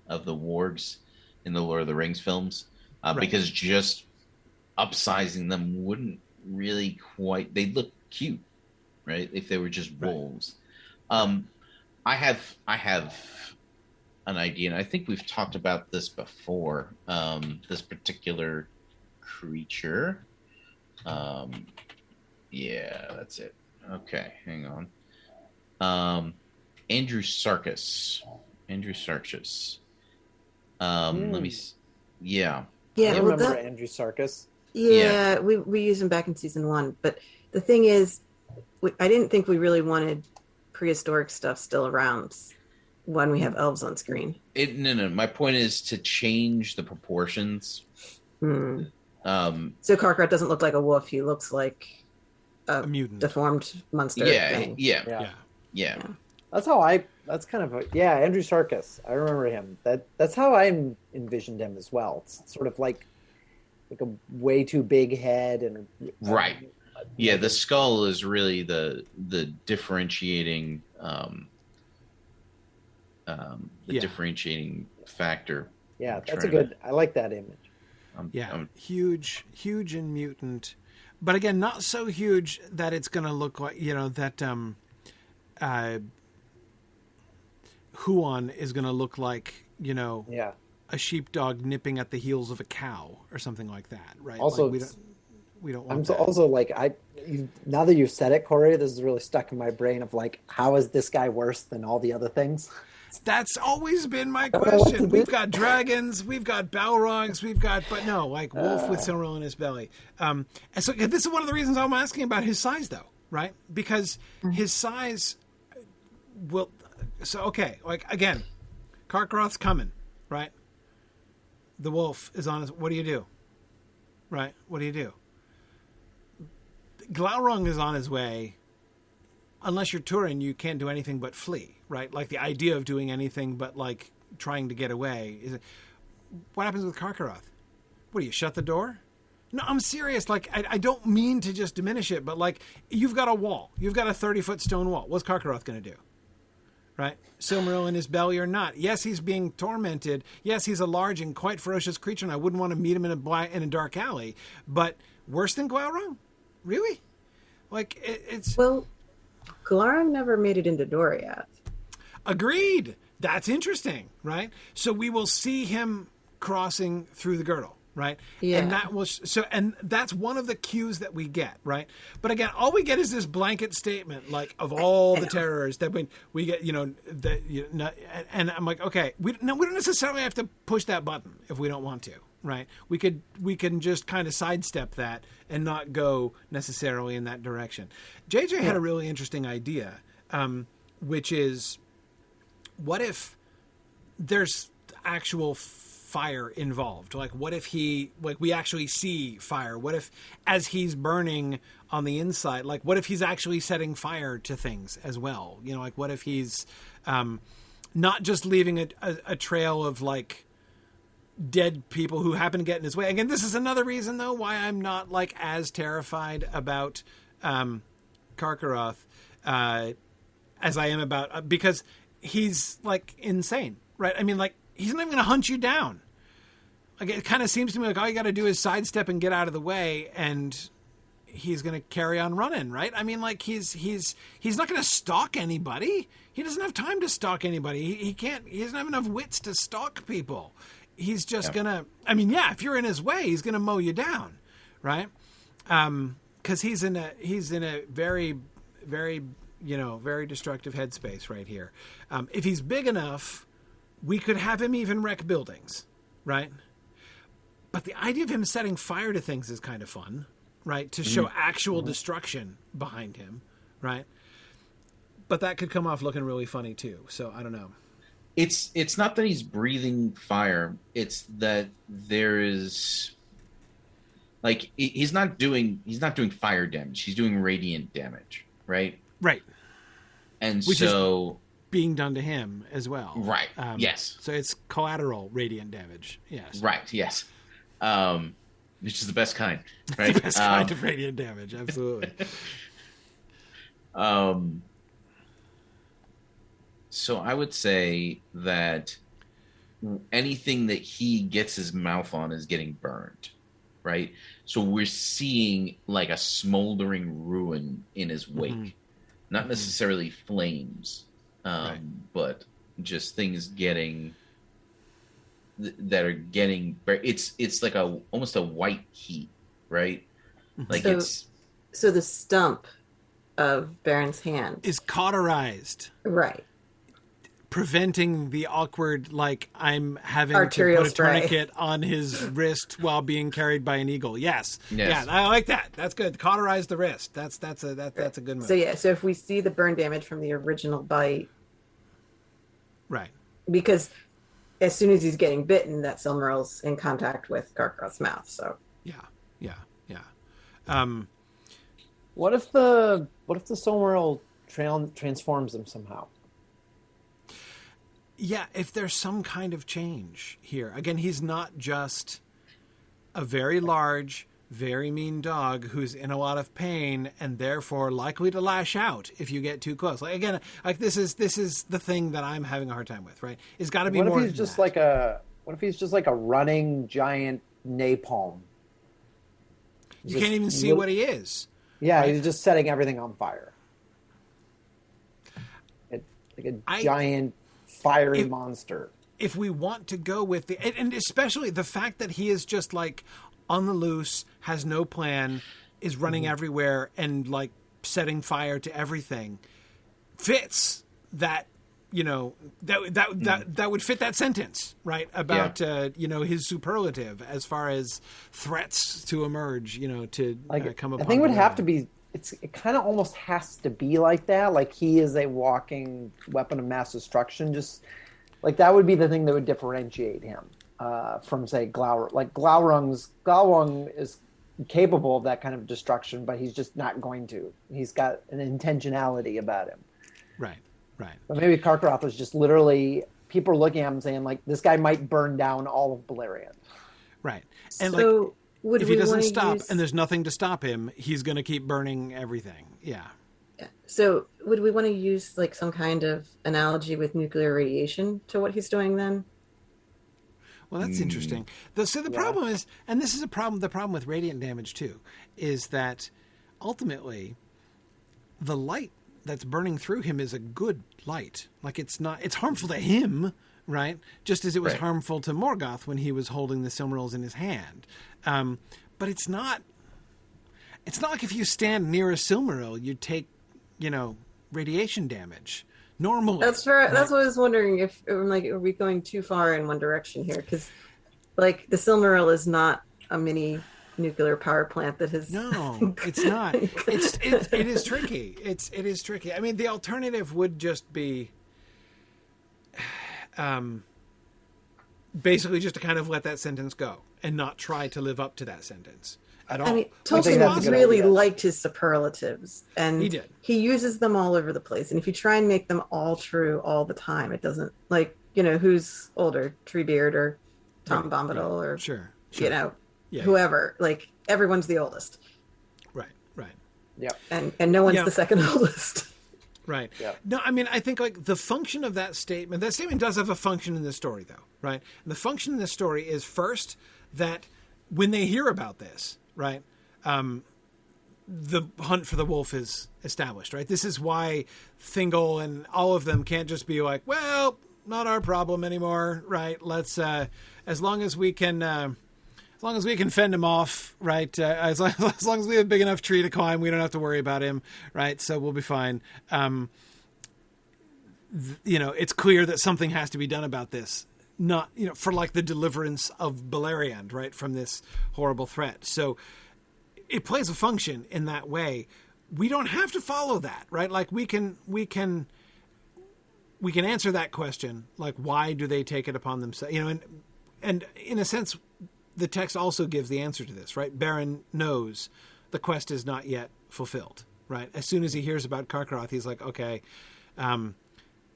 of the wargs in the Lord of the Rings films, uh, Right. because just upsizing them wouldn't really quite. They'd look cute, right? If they were just Right. wolves. Um, I have, I have an idea, and I think we've talked about this before. Um, this particular creature. Um, yeah, that's it. Okay, hang on. Um, Andrewsarchus. Andrew Sarkis. Um, let me. Hmm. s- Yeah, Yeah, I well, remember that, Andrewsarchus. yeah, we we used him back in season one. But the thing is, we, I didn't think we really wanted prehistoric stuff still around when we have elves on screen. it. No, no. My point is to change the proportions. Hmm. Um, So Carcharoth doesn't look like a wolf; he looks like A a mutant. deformed monster. yeah, thing. yeah, Yeah. yeah. yeah. That's how I. That's kind of a, yeah. Andrewsarchus. I remember him. That that's how I envisioned him as well. It's sort of like like a way too big head and Right. Yeah, the skull is really the the differentiating um, um, the Yeah. differentiating factor. Yeah, that's a trying good. I like that image. I'm, Yeah, I'm- huge, huge and mutant, but again, not so huge that it's going to look like you know that um, uh, Huan is going to look like you know Yeah. a sheepdog nipping at the heels of a cow or something like that, right? Also, Like, we don't we don't I'm so, that. also like I. You, now that you've said it, Corey, this is really stuck in my brain. Of like, how is this guy worse than all the other things? That's always been my don't know what to question. We've got dragons, we've got Balrogs, we've got, but no, like wolf Uh. with Silmaril in his belly. Um, and so this is one of the reasons I'm asking about his size, though, right? Because his size will. So okay, like again, Carcharoth's coming, right? The wolf is on his. What do you do? Right? What do you do? Glaurung is on his way unless you're Turin, you can't do anything but flee, right? Like the idea of doing anything but like trying to get away is. What happens with Carcharoth? What do you shut the door? No, I'm serious. Like I, I don't mean to just diminish it, but like you've got a wall, you've got a 30 foot stone wall. What's Carcharoth going to do? right? Silmaril in his belly or not. Yes, he's being tormented. Yes, he's a large and quite ferocious creature, and I wouldn't want to meet him in a in a dark alley. But worse than Glaurung, really? Like it, it's Well, Glaurung never made it into Doriath. agreed. That's interesting, right? So we will see him crossing through the girdle. Right, Yeah. and that was so, and that's one of the cues that we get, right? But again, all we get is this blanket statement, like of all the terrors that we we get, you know, that you know, and I'm like, okay, we no, we don't necessarily have to push that button if we don't want to, right? We could we can just kind of sidestep that and not go necessarily in that direction. JJ had a really interesting idea, um, which is what if there's actual fire involved like what if he like we actually see fire what if as he's burning on the inside like what if he's actually setting fire to things as well you know like what if he's um not just leaving a, a, a trail of like dead people who happen to get in his way again this is another reason though why i'm not like as terrified about um Carcharoth uh as I am about uh, because he's like insane, right? I mean, like he's not even going to hunt you down. Like it kind of seems to me like all you got to do is sidestep and get out of the way, and he's going to carry on running, right? I mean, like he's he's he's not going to stalk anybody. He doesn't have time to stalk anybody. He, he can't. He doesn't have enough wits to stalk people. He's just gonna. I mean, yeah, if you're in his way, he's gonna mow you down, right? Um, because he's in a he's in a very very you know very destructive headspace right here. Um, if he's big enough, we could have him even wreck buildings, right? But the idea of him setting fire to things is kind of fun, right? To show actual destruction behind him, right? But that could come off looking really funny too. So I don't know. It's it's not that he's breathing fire it's that there is like he's not doing he's not doing fire damage he's doing radiant damage right Right. and Which is- so Being done to him as well. Right. Um, Yes. So it's collateral radiant damage. Yes. right yes um which is the best kind right The best um, kind of radiant damage. Absolutely. Um, so I would say that anything that he gets his mouth on is getting burned, right? So we're seeing like a smoldering ruin in his wake, Mhm. not necessarily flames, um, Right. but just things getting th- that are getting. bur- It's it's like a almost a white heat, right? Like So- it's So the stump of Beren's hand. is cauterized. Right. Preventing the awkward like I'm having Arterial to put a spray. tourniquet on his wrist while being carried by an eagle. Yes. Yes. Yeah, I like that. That's good. Cauterize the wrist. That's that's a that, that's a good move. So yeah, so if we see the burn damage from the original bite, right. because as soon as he's getting bitten, that Silmaril's in contact with Carcharoth's mouth. So Yeah. Yeah. Yeah. Um What if the what if the Silmaril tra- transforms him somehow? Yeah, if there's some kind of change here. Again, he's not just a very large, very mean dog who's in a lot of pain and therefore likely to lash out if you get too close. Like again, like this is this is the thing that I'm having a hard time with, right? It's got to be What if he's just that. like a what if he's just like a running giant napalm? you Just can't even see what he is. Yeah, right? he's just setting everything on fire. It, like a I- giant fiery If- monster. if we want to go with the and, especially the fact that he is just like on the loose has no plan is running Mm-hmm. everywhere and like setting fire to everything fits that you know that that Mm. that that would fit that sentence right about uh, you know his superlative as far as threats to emerge you know to Like uh, come up I think it would have to be. It's it kind of almost has to be like that. Like he is a walking weapon of mass destruction. Just like that would be the thing that would differentiate him uh, from say Glaur. Like Glaurung's Glaurung is capable of that kind of destruction, but he's just not going to. He's got an intentionality about him. right right But maybe Carcharoth was just literally people are looking at him saying like this guy might burn down all of Beleriand. right and like so would if we he doesn't stop use- and there's nothing to stop him he's going to keep burning everything yeah So, would we want to use like some kind of analogy with nuclear radiation to what he's doing then? Well, that's Mm. interesting. The, so the Yeah. problem is, and this is a problem. The problem with radiant damage too is that ultimately, the light that's burning through him is a good light. Like it's not. It's harmful to him, right? Just as it was Right. harmful to Morgoth when he was holding the Silmarils in his hand. Um, but it's not. It's not like if you stand near a Silmaril, you take, you know, radiation damage. Normally, That's fair. That's what I was wondering if, um, like, are we going too far in one direction here? Because, like, the Silmaril is not a mini nuclear power plant that has. No, it's not. It's it, it is tricky. It's it is tricky. I mean, the alternative would just be, um, basically just to kind of let that sentence go and not try to live up to that sentence at all. I mean, I Tolkien that's a good really idea. liked his superlatives, and He did. He uses them all over the place, and if you try and make them all true all the time, it doesn't. Like, you know, who's older, Treebeard or Tom Right, Bombadil or sure, you know, Yeah, whoever. Like, everyone's the oldest, right, right. Yep. and and no one's Yeah. the second oldest. Right. Yeah. No, I mean, I think like the function of that statement, that statement does have a function in the story, though, right? And the function in the story is first that when they hear about this, right, um, the hunt for the wolf is established, right? This is why Thingol and all of them can't just be like, well, not our problem anymore, right? Let's, uh, as long as we can, uh, as long as we can fend him off, right? Uh, as, long, as long as we have a big enough tree to climb, we don't have to worry about him, right? So we'll be fine. Um, th- you know, it's clear that something has to be done about this. Not, you know, for like the deliverance of Beleriand, right, from this horrible threat. So it plays a function in that way. We don't have to follow that, right? Like we can, we can, we can answer that question, like why do they take it upon themselves? You know, and and in a sense, the text also gives the answer to this, right? Beren knows the quest is not yet fulfilled, right? As soon as he hears about Carcharoth, he's like, okay, um,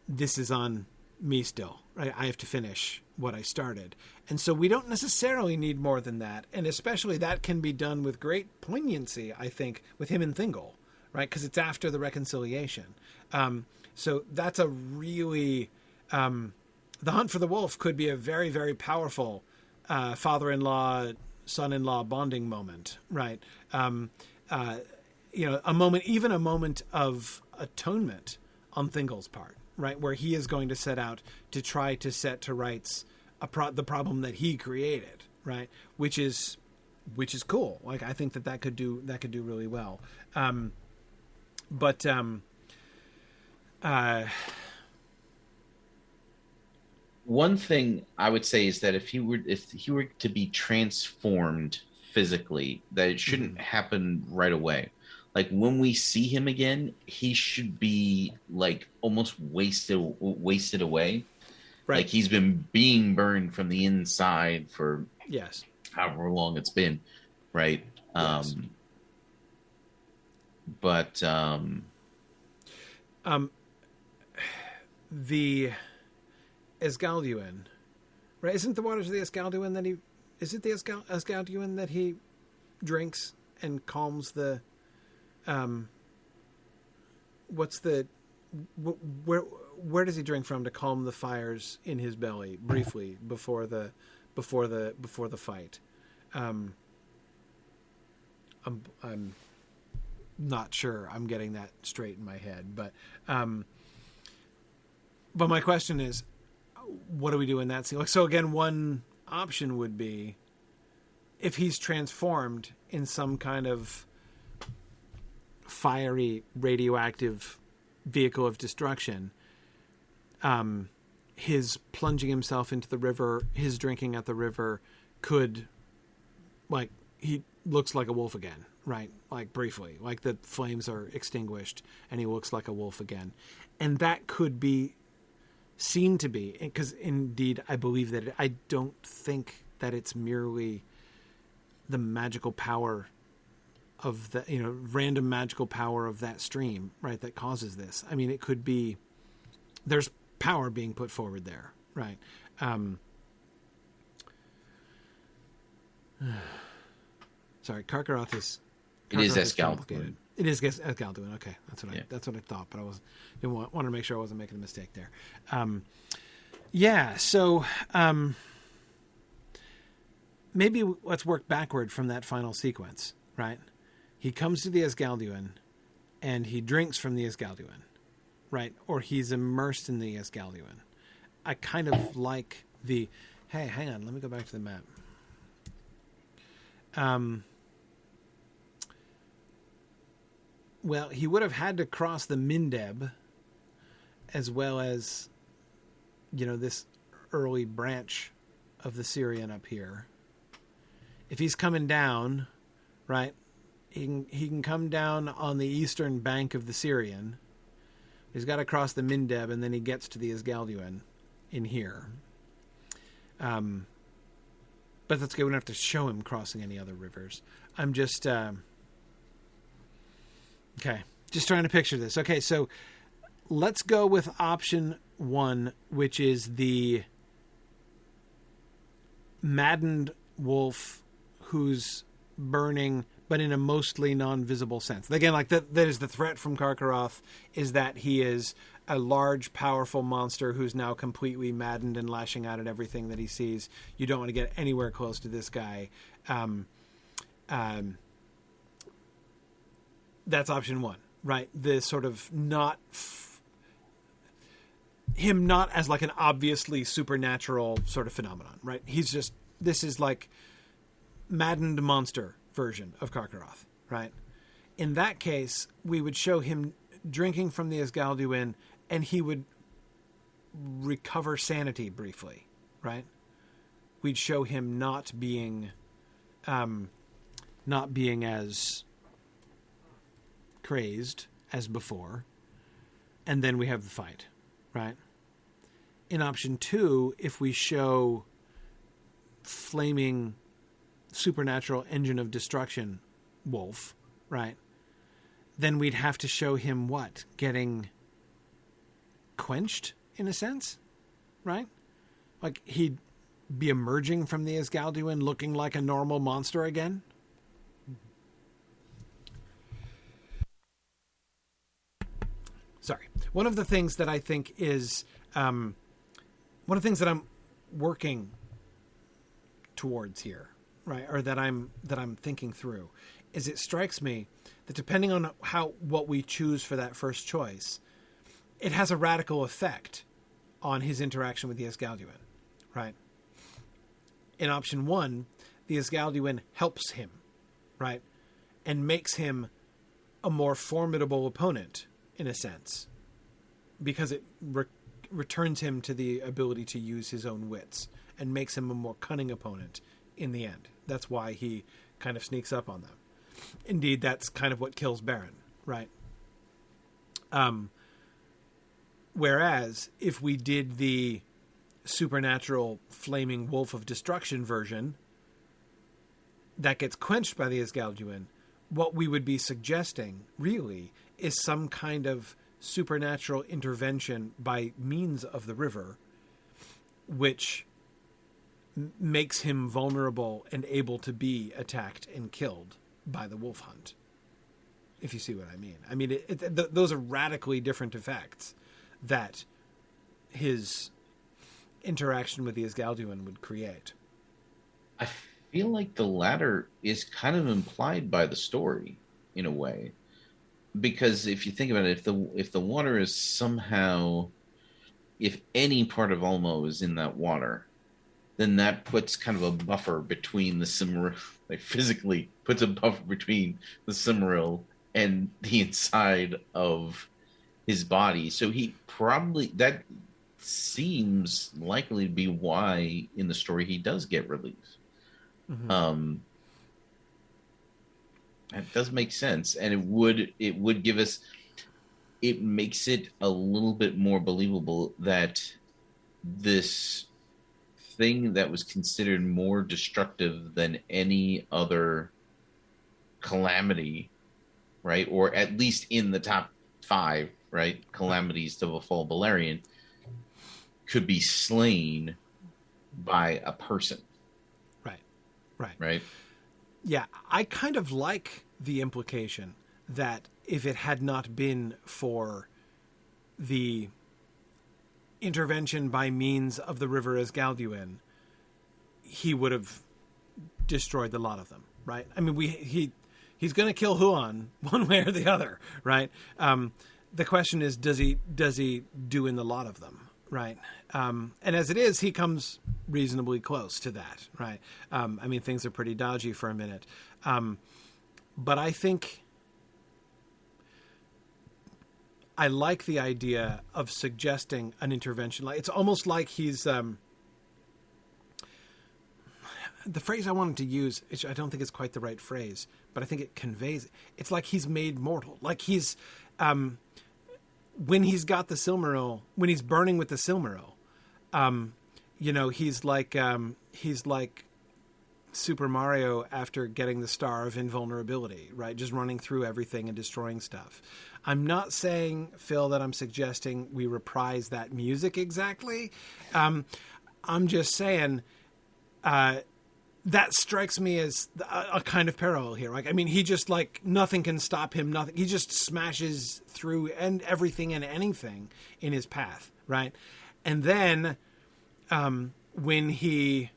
this is on me still, right? I have to finish what I started. And so we don't necessarily need more than that. And especially that can be done with great poignancy, I think, with him and Thingol, right? Because it's after the reconciliation. Um, so that's a really. Um, the hunt for the wolf could be a very, very powerful uh, father-in-law, son-in-law bonding moment, right? Um, uh, you know, a moment, even a moment of atonement on Thingol's part, right, where he is going to set out to try to set to rights pro- the problem that he created, right, which is which is cool. Like I think that that could do that could do really well. Um, but um, uh, One thing I would say is that if he were if he were to be transformed physically, that it shouldn't happen right away. Like when we see him again, he should be like almost wasted wasted away. right, Like he's been being burned from the inside for yes, however long it's been, right? Yes. Um, but um, um, the Esgalduin, right? Isn't the waters of the Esgalduin that he? Is it the Esgal- Esgalduin that he drinks and calms the? Um, what's the? wh- Where where does he drink from to calm the fires in his belly briefly before the before the before the fight? Um, I'm I'm not sure I'm getting that straight in my head, but um, but my question is, what do we do in that scene? Like, so again, one option would be if he's transformed in some kind of fiery radioactive vehicle of destruction. Um, his plunging himself into the river, his drinking at the river, could like he looks like a wolf again, right? Like briefly, like the flames are extinguished and he looks like a wolf again. And that could be seen to be because indeed I believe that it, I don't think that it's merely the magical power of the you know random magical power of that stream right that causes this i mean it could be there's power being put forward there right um sorry Carcharoth is It is Carcharoth Escalibur. complicated. It is Gas- Esgalduin. Okay, that's what I Yeah. that's what I thought, but I was didn't want, wanted to make sure I wasn't making a mistake there. Um, yeah, so um, maybe let's work backward from that final sequence. Right, he comes to the Esgalduin, and he drinks from the Esgalduin, right, or he's immersed in the Esgalduin. I kind of like the. Hey, hang on. Let me go back to the map. Um. Well, he would have had to cross the Mindeb, as well as, you know, this early branch of the Sirion up here. If he's coming down, right, he can, he can come down on the eastern bank of the Sirion. He's got to cross the Mindeb, and then he gets to the Esgalduin in here. Um, but that's good. We don't have to show him crossing any other rivers. I'm just. Um, Okay, just trying to picture this. Okay, so let's go with option one, which is the maddened wolf who's burning, but in a mostly non-visible sense. Again, like that, that is the threat from Karkaroth is that he is a large, powerful monster who's now completely maddened and lashing out at everything that he sees. You don't want to get anywhere close to this guy. Um, um, that's option one, right? The sort of not f- him not as like an obviously supernatural sort of phenomenon, right? He's just this is like maddened monster version of Carcharoth, right? In that case, we would show him drinking from the Esgalduin, and he would recover sanity briefly, right? We'd show him not being, um, not being as crazed as before, and then we have the fight, right? In option two, if we show flaming supernatural engine of destruction wolf, right? Then we'd have to show him what? Getting quenched in a sense, right? Like he'd be emerging from the Esgalduin looking like a normal monster again. Sorry. One of the things that I think is um, one of the things that I'm working towards here, right, or that I'm that I'm thinking through, is it strikes me that depending on how what we choose for that first choice, it has a radical effect on his interaction with the Esgalduin, right? In option one, the Esgalduin helps him, right, and makes him a more formidable opponent in a sense, because it re- returns him to the ability to use his own wits and makes him a more cunning opponent in the end. That's why he kind of sneaks up on them. Indeed, that's kind of what kills Beren, right? Um, whereas if we did the supernatural flaming wolf of destruction version that gets quenched by the Esgalduin, what we would be suggesting really is some kind of supernatural intervention by means of the river, which makes him vulnerable and able to be attacked and killed by the wolf hunt. If you see what I mean, I mean it, it, th- those are radically different effects that his interaction with the Esgalduin would create. I feel like the latter is kind of implied by the story in a way. Because if you think about it, if the if the water is somehow if any part of Ulmo is in that water, then that puts kind of a buffer between the Silmaril like physically puts a buffer between the Silmaril and the inside of his body. So he probably that seems likely to be why in the story he does get relief. Um, that does make sense, and it would it would give us it makes it a little bit more believable that this thing that was considered more destructive than any other calamity, right, or at least in the top five, right, calamities to befall Beleriand, could be slain by a person, Right. Right. right? Yeah, I kind of like the implication that if it had not been for the intervention by means of the river Esgalduin, he would have destroyed the lot of them, right? I mean, we he he's going to kill Huan one way or the other, right? Um, the question is, does he does he do in the lot of them, right? Um, and as it is, he comes reasonably close to that, right? Um, I mean, things are pretty dodgy for a minute, um, but I think I like the idea of suggesting an intervention. Like it's almost like he's um, the phrase I wanted to use, I don't think is quite the right phrase, but I think it conveys. It's like he's made mortal. Like he's um, when he's got the Silmaril, when he's burning with the Silmaril, um, you know, he's like um, he's like Super Mario after getting the star of invulnerability, right? Just running through everything and destroying stuff. I'm not saying, Phil, that I'm suggesting we reprise that music exactly. Um, I'm just saying uh, that strikes me as a, a, kind of parallel here. Like, I mean, he just like nothing can stop him. Nothing. He just smashes through and everything and anything in his path, right? And then um, when he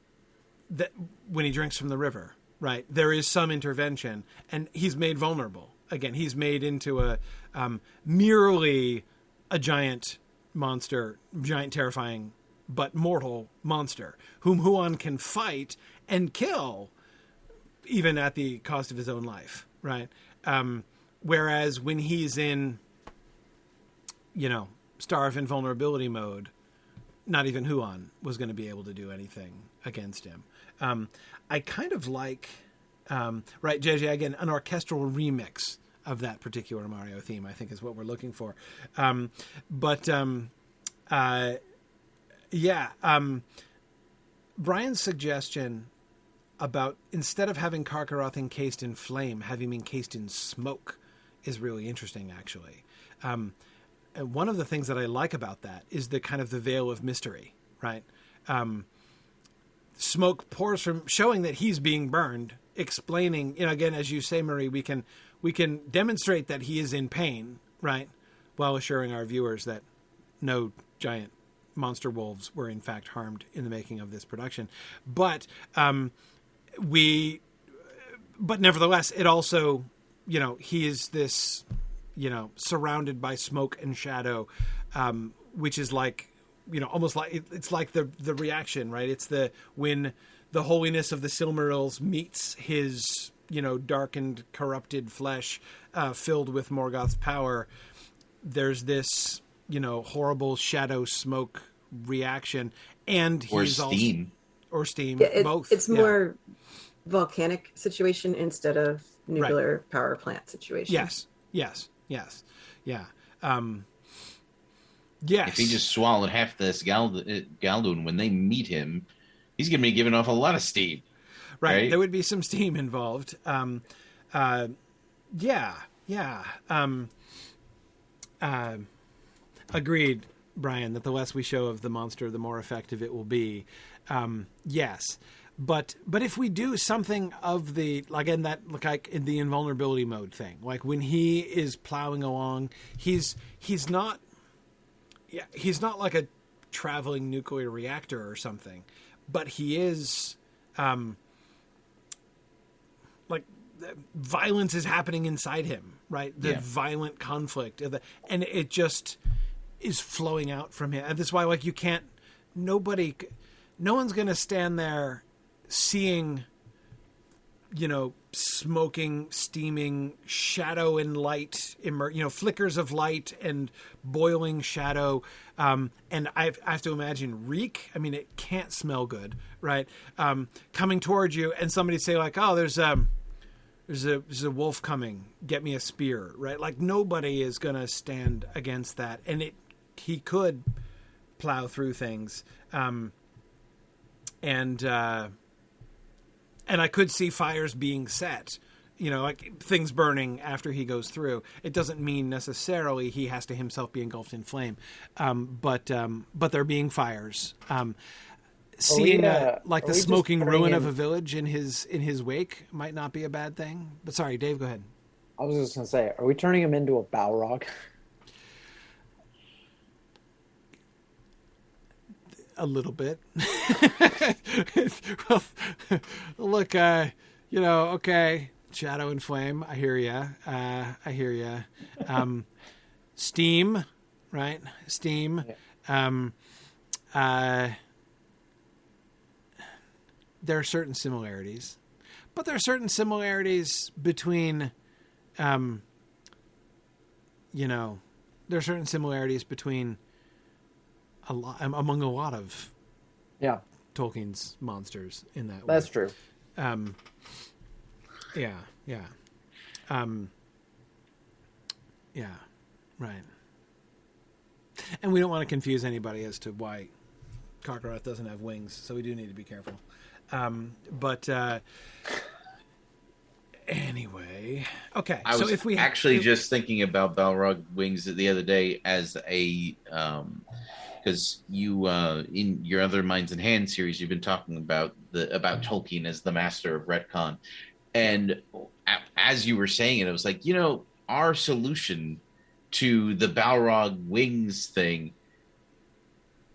that when he drinks from the river, right? There is some intervention, and he's made vulnerable. Again, he's made into a um, merely a giant monster, giant terrifying but mortal monster, whom Huan can fight and kill, even at the cost of his own life, right? Um, whereas when he's in, you know, Star of Invulnerability mode, not even Huan was going to be able to do anything against him. Um, I kind of like, um, right, JJ, again, an orchestral remix of that particular Mario theme, I think is what we're looking for. Um, but, um, uh, yeah, um, Brian's suggestion about instead of having Carcharoth encased in flame, having him encased in smoke is really interesting, actually. Um, one of the things that I like about that is the kind of the veil of mystery, right? Um, smoke pours from showing that he's being burned explaining you know again as you say marie we can we can demonstrate that he is in pain right while assuring our viewers that no giant monster wolves were in fact harmed in the making of this production but um, we but nevertheless it also you know he is this you know surrounded by smoke and shadow um, which is like you know almost like it's like the the reaction right it's the when the holiness of the silmarils meets his you know darkened corrupted flesh uh, filled with morgoth's power there's this you know horrible shadow smoke reaction and he's or steam also, or steam yeah, it, both it's more yeah. Volcanic situation instead of nuclear right. power plant situation yes yes yes yeah um Yes. If he just swallowed half this Gald- uh, Galdoon when they meet him, he's going to be giving off a lot of steam. Right. right? There would be some steam involved. Um, uh, yeah. Yeah. Um, uh, agreed, Brian, that the less we show of the monster, the more effective it will be. Um, yes. But but if we do something of the like in that like in the invulnerability mode thing, like when he is plowing along, he's he's not yeah, he's not like a traveling nuclear reactor or something, but he is um, like violence is happening inside him, right? The yeah. violent conflict, and it just is flowing out from him. And that's why, like, you can't. Nobody, no one's going to stand there seeing you know, smoking, steaming, shadow and light, immer- you know, flickers of light and boiling shadow. Um, and I've, I have to imagine reek. I mean, it can't smell good, right? Um, coming towards you, and somebody say like, "Oh, there's um, there's a there's a wolf coming. Get me a spear," right? Like nobody is gonna stand against that, and it he could plow through things. Um, and uh, and I could see fires being set. You know, like things burning after he goes through. It doesn't mean necessarily he has to himself be engulfed in flame, um, but um, but there being fires. Um, seeing we, uh, like the smoking ruin in... of a village in his in his wake might not be a bad thing. But sorry, Dave, go ahead. I was just gonna say, are we turning him into a Balrog? a little bit. well, look, uh, you know, okay, Shadow and Flame. I hear ya. Uh, I hear ya. Um, Steam, right? Steam. Um, uh, there are certain similarities, but there are certain similarities between, um, you know, there are certain similarities between a lot among a lot of Yeah, Tolkien's monsters in that. that's way. true. Um, yeah, yeah, um, yeah, right. And we don't want to confuse anybody as to why Carcharoth doesn't have wings, so we do need to be careful. Um, but uh, anyway, okay. I so was if we actually if- just thinking about Balrog wings the other day as a because you uh, in your other Minds and Hands series you've been talking about the about Tolkien as the master of retcon, and as you were saying it, I was like, you know, our solution to the Balrog wings thing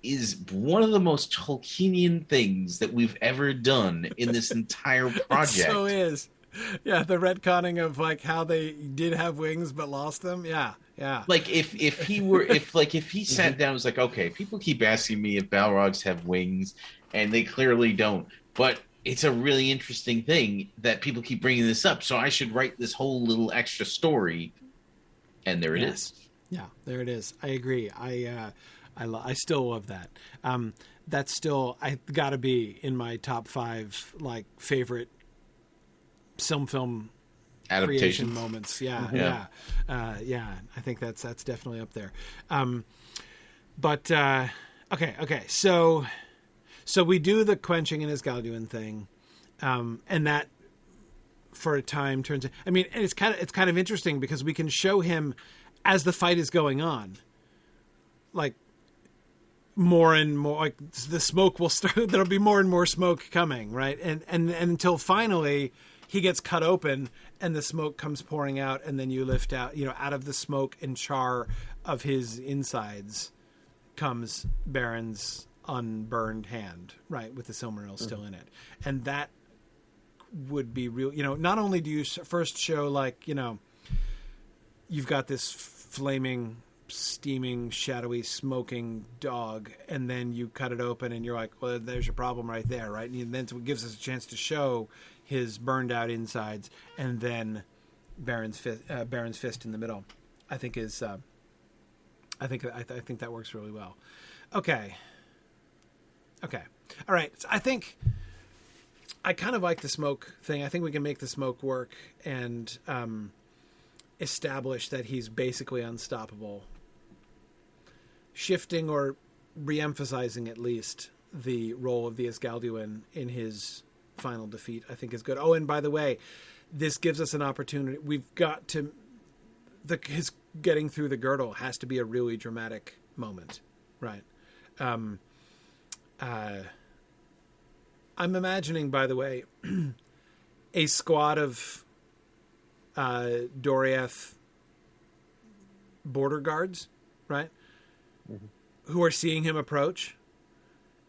is one of the most Tolkienian things that we've ever done in this entire It project. so is. Yeah, the retconning of like how they did have wings but lost them. Yeah, yeah. like if if he were if like if he sat down and was like okay people keep asking me if balrogs have wings and they clearly don't but it's a really interesting thing that people keep bringing this up so i should write this whole little extra story and there it is. Yes. Yeah, there it is. I agree. I uh, I lo- I still love that. Um, that's still I got to be in my top five like favorite film film creation adaptation moments. Yeah, Yeah. yeah, uh, yeah. I think that's that's definitely up there. Um, but uh, okay, okay. So so we do the quenching and Esgalduin thing, um, and that for a time turns. I mean, and it's kind of it's kind of interesting because we can show him as the fight is going on, like more and more like the smoke will start there'll be more and more smoke coming right and and, and until finally he gets cut open and the smoke comes pouring out and then you lift out you know out of the smoke and char of his insides comes Beren's unburned hand right with the silmaril still in it. And that would be real you know not only do you first show like you know you've got this flaming steaming shadowy smoking dog and then you cut it open and you're like well there's your problem right there right? And then it gives us a chance to show his burned out insides and then Beren's fist, uh, Beren's fist in the middle. I think is uh, i think I, th- I think that works really well. Okay. Okay. All right. So i think i kind of like the smoke thing. I think we can make the smoke work and um establish that he's basically unstoppable, shifting or re-emphasizing at least the role of the Esgalduin in his final defeat, I think is good. Oh, and by the way, this gives us an opportunity. We've got to the his getting through the girdle has to be a really dramatic moment, right? Um, uh, I'm imagining, by the way, a squad of uh, Doriath border guards, right? Who are seeing him approach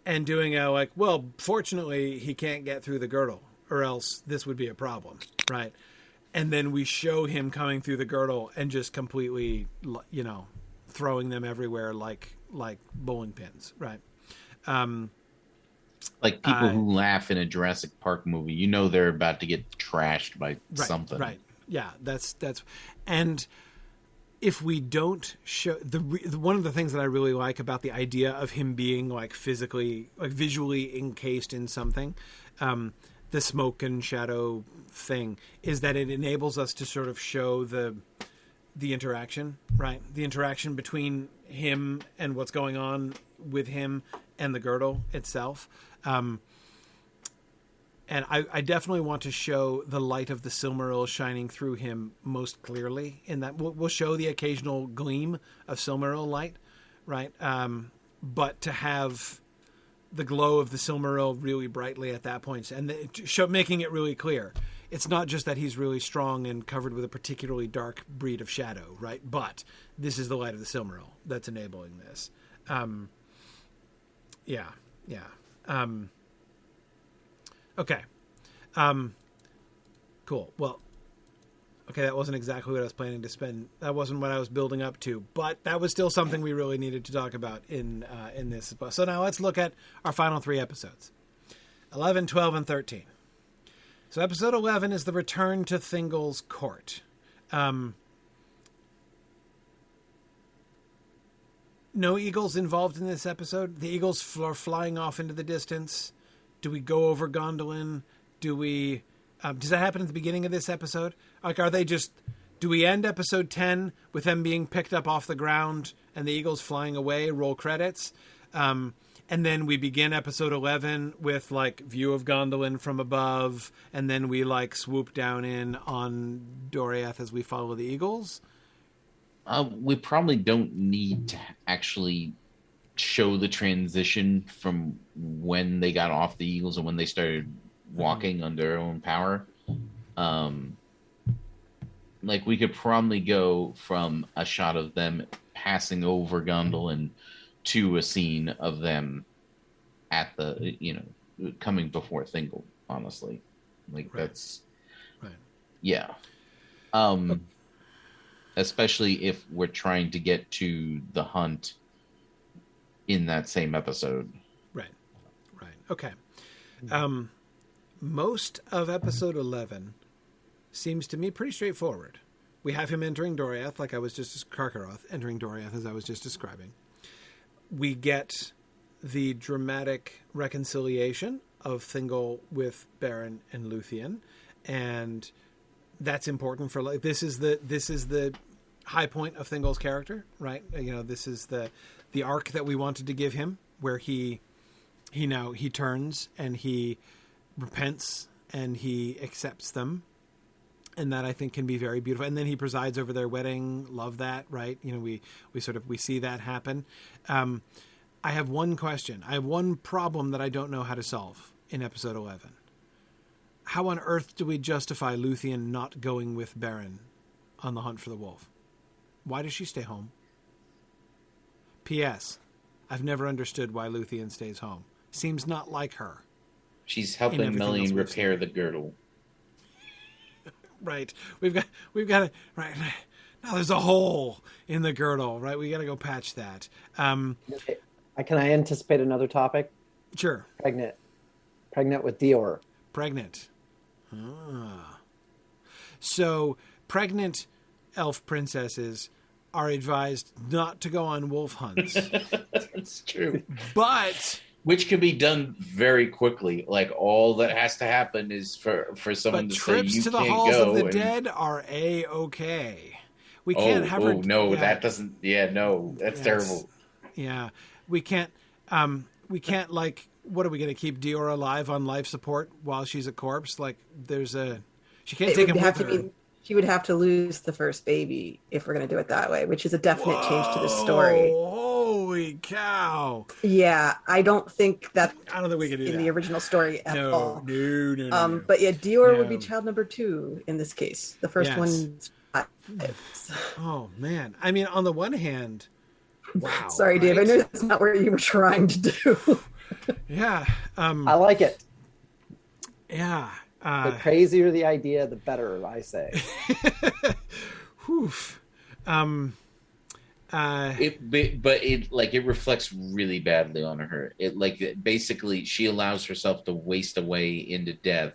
and doing a like, well, fortunately he can't get through the girdle, or else this would be a problem, right? And then we show him coming through the girdle and just completely, you know, throwing them everywhere like like bowling pins, right? Um, like people Uh, who laugh in a jurassic park movie you know they're about to get trashed by right, something Right. Yeah, that's that's and if we don't show the, one of the things that I really like about the idea of him being like physically like visually encased in something um the smoke and shadow thing is that it enables us to sort of show the the interaction, right? The interaction between him and what's going on with him and the girdle itself. Um, and I, I definitely want to show the light of the Silmaril shining through him most clearly. In that, we'll, we'll show the occasional gleam of Silmaril light, right? Um, but to have the glow of the Silmaril really brightly at that point, and the, show, making it really clear, it's not just that he's really strong and covered with a particularly dark breed of shadow, right? But this is the light of the Silmaril that's enabling this. Um, yeah, yeah. Um, okay. Um, cool. Well, okay, that wasn't exactly what I was planning to spend. That wasn't what I was building up to, but that was still something we really needed to talk about in uh, in this. So now let's look at our final three episodes 11, 12, and 13. So episode 11 is the return to Thingol's court. Um, no eagles involved in this episode. The eagles are flying off into the distance. Do we go over Gondolin? Do we? Um, does that happen at the beginning of this episode? Like, are they just? Do we end episode ten with them being picked up off the ground and the eagles flying away? Roll credits. Um, and then we begin episode 11 with like view of gondolin from above and then we like swoop down in on doriath as we follow the eagles uh, we probably don't need to actually show the transition from when they got off the eagles and when they started walking mm-hmm. under their own power um like we could probably go from a shot of them passing over gondolin to a scene of them at the you know coming before Thingol. Honestly, like right. that's right. Yeah. Um, especially if we're trying to get to the hunt in that same episode. Right. Right. Okay. Um, most of episode eleven seems to me pretty straightforward. We have him entering Doriath, like I was just Carcharoth entering Doriath, as I was just describing we get the dramatic reconciliation of Thingol with Beren and Luthien, and that's important for like this is the this is the high point of Thingol's character, right? You know, this is the the arc that we wanted to give him, where he he now he turns and he repents and he accepts them and that I think can be very beautiful. And then he presides over their wedding. Love that, right? You know, we we sort of we see that happen. Um, I have one question. I have one problem that I don't know how to solve in episode eleven. How on earth do we justify Luthien not going with Beren on the hunt for the wolf? Why does she stay home? P.S. I've never understood why Luthien stays home. Seems not like her. She's helping Melian repair the girdle right. We've got we've got a right now. There's a hole in the girdle, right? We got to go patch that. Um, okay. Can I anticipate another topic? Sure. Pregnant, pregnant with Dior. Pregnant. Ah. So pregnant elf princesses are advised not to go on wolf hunts. That's true. But which can be done very quickly. Like all that has to happen is for for someone but to trips say you to the can't halls go of the and... dead are a okay. We oh, can't have oh, her. no, yeah. that doesn't. Yeah, no, that's yes. terrible. Yeah, we can't. Um, we can't like. What are we going to keep Dior alive on life support while she's a corpse? Like, there's a. She can't it take him with her. Be, she would have to lose the first baby if we're going to do it that way, which is a definite Whoa. change to the story. Holy cow! Yeah, I don't think that. I don't think we can do in that. the original story at no, all. No, no, no. Um, no. but yeah, Dior no. would be child number two in this case. The first yes. one. Oh man! I mean, on the one hand, wow. Sorry, right? Dave. I know that's not what you were trying to do. yeah, um, I like it. Yeah. Uh, the crazier the idea, the better. I say. Whew. Um, uh, it, but it like it reflects really badly on her. It like basically she allows herself to waste away into death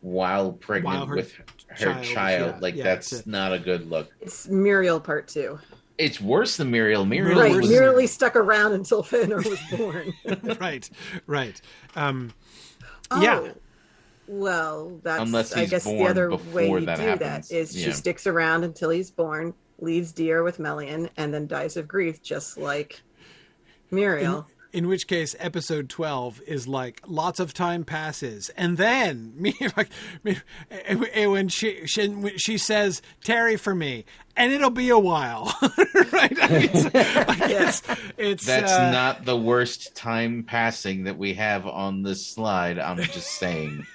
while pregnant while her with her child, child. yeah, like yeah, that's it's a- not a good look. it's Míriel part two. It's worse than Míriel. Míriel Right, was Míriel stuck around until Fëanor was born. right, right. Um, Oh, Yeah. Well, that's Unless I he's guess the other way you that do happens. that is Yeah. she sticks around until he's born, leaves Dior with Melian, and then dies of grief, just like Míriel. in which case, episode twelve is like lots of time passes, and then me, like, me, when she, she when she says "Tarry for me," and it'll be a while, right? I mean, it's, like, it's, it's That's uh, not the worst time passing that we have on this slide. I'm just saying.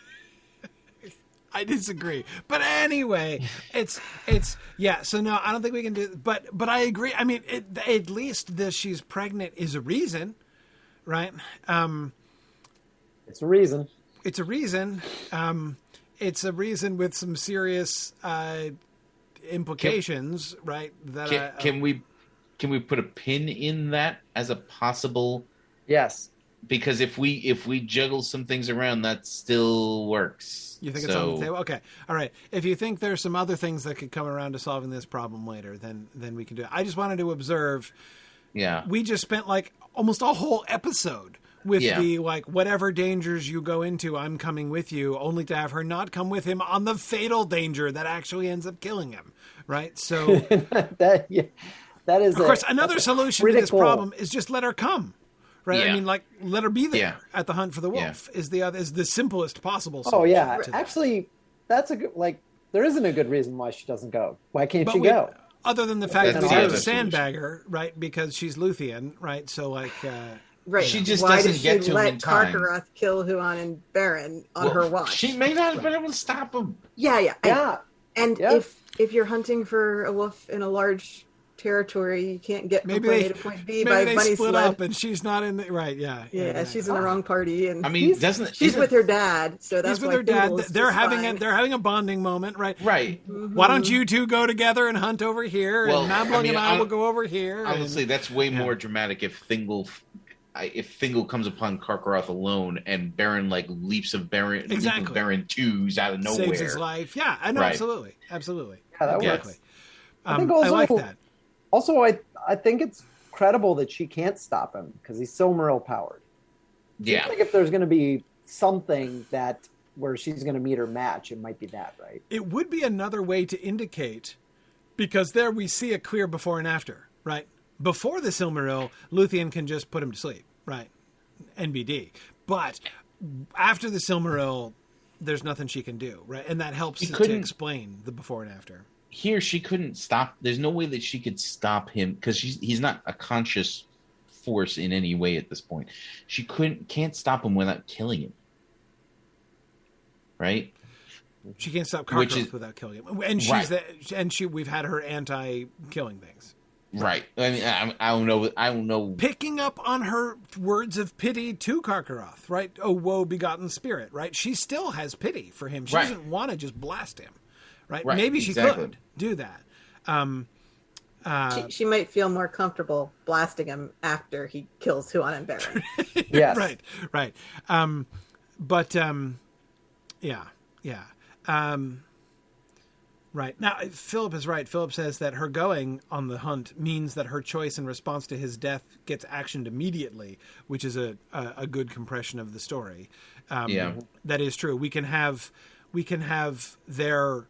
I disagree. But anyway, it's it's yeah. So no, I don't think we can do. But but I agree. I mean, it, at least this she's pregnant is a reason, right? Um, It's a reason. it's a reason. Um, it's a reason with some serious uh, implications, right? That Can, I, can we can we put a pin in that as a possible? Yes. Because if we if we juggle some things around, that still works. You think it's on the table? Okay, all right. If you think there's some other things that could come around to solving this problem later, then then we can do it. I just wanted to observe. Yeah. We just spent like almost a whole episode with Yeah. the like whatever dangers you go into, I'm coming with you, only to have her not come with him on the fatal danger that actually ends up killing him. Right. So that yeah, that is of course a, another that's a solution to this problem is just let her come. Right. I mean, like let her be there Yeah. at the hunt for the Yeah. wolf is the other is the simplest possible. Oh yeah, to that. actually, that's a good like. There isn't a good reason why she doesn't go. Why can't But she we- go? Other than the fact That's that we the have to other solution. right? Because she's Luthien, right? So like, uh, Right. She just Why doesn't does get she to him let in time. Carcharoth kill Huan and Beren on Well, her watch? She may not have been able to stop him. Yeah, yeah. I- Yeah, And Yeah. if if you're hunting for a wolf in a large territory, you can't get from maybe point they A to point B maybe by they bunny split sled. up and she's not in the right. Yeah, yeah, she's in the wrong party, and I mean, He's- doesn't she's isn't- with her dad. So that's He's with why her dad. They're just having a they're having a bonding moment, right? right? Why don't you two go together and hunt over here, Well, and I Mablung mean, and I I- will go over here. and- Honestly, that's way yeah. more dramatic if Thingol I- if Thingol comes upon Carcharoth alone and Beren like leaps of Beren leap of Exactly. Beren twos out of nowhere. saves his life. Yeah, I know, Right. absolutely, absolutely. Yeah, that Yeah. works. Um, I think I also- like that. Also, I I think it's credible that she can't stop him because he's so Silmaril powered. Yeah. I think if there's going to be something that where she's going to meet her match, it might be that, right? It would be another way to indicate, because there we see a clear before and after, right? Before the Silmaril, Luthien can just put him to sleep, right? NBD. But after the Silmaril, there's nothing she can do, right? And that helps to, to explain the before and after. Here she couldn't stop. There's no way that she could stop him because he's not a conscious force in any way at this point. She couldn't can't stop him without killing him. Right? She can't stop Carcharoth is- without killing him, and she's Right. the, and she we've had her anti-killing things. Right. I mean, I, I don't know. I don't know. picking up on her words of pity to Carcharoth, right? Oh, woe begotten spirit, right? She still has pity for him. She Right. doesn't want to just blast him, right? Right, Maybe she exactly. could do that. Um, uh, she, she might feel more comfortable blasting him after he kills Huan and Beren. Yes. right, right. Um, but um, yeah, yeah. Um, right now, Philip is right. Philip says that her going on the hunt means that her choice in response to his death gets actioned immediately, which is a a, a good compression of the story. Um, Yeah. that is true. We can have we can have their,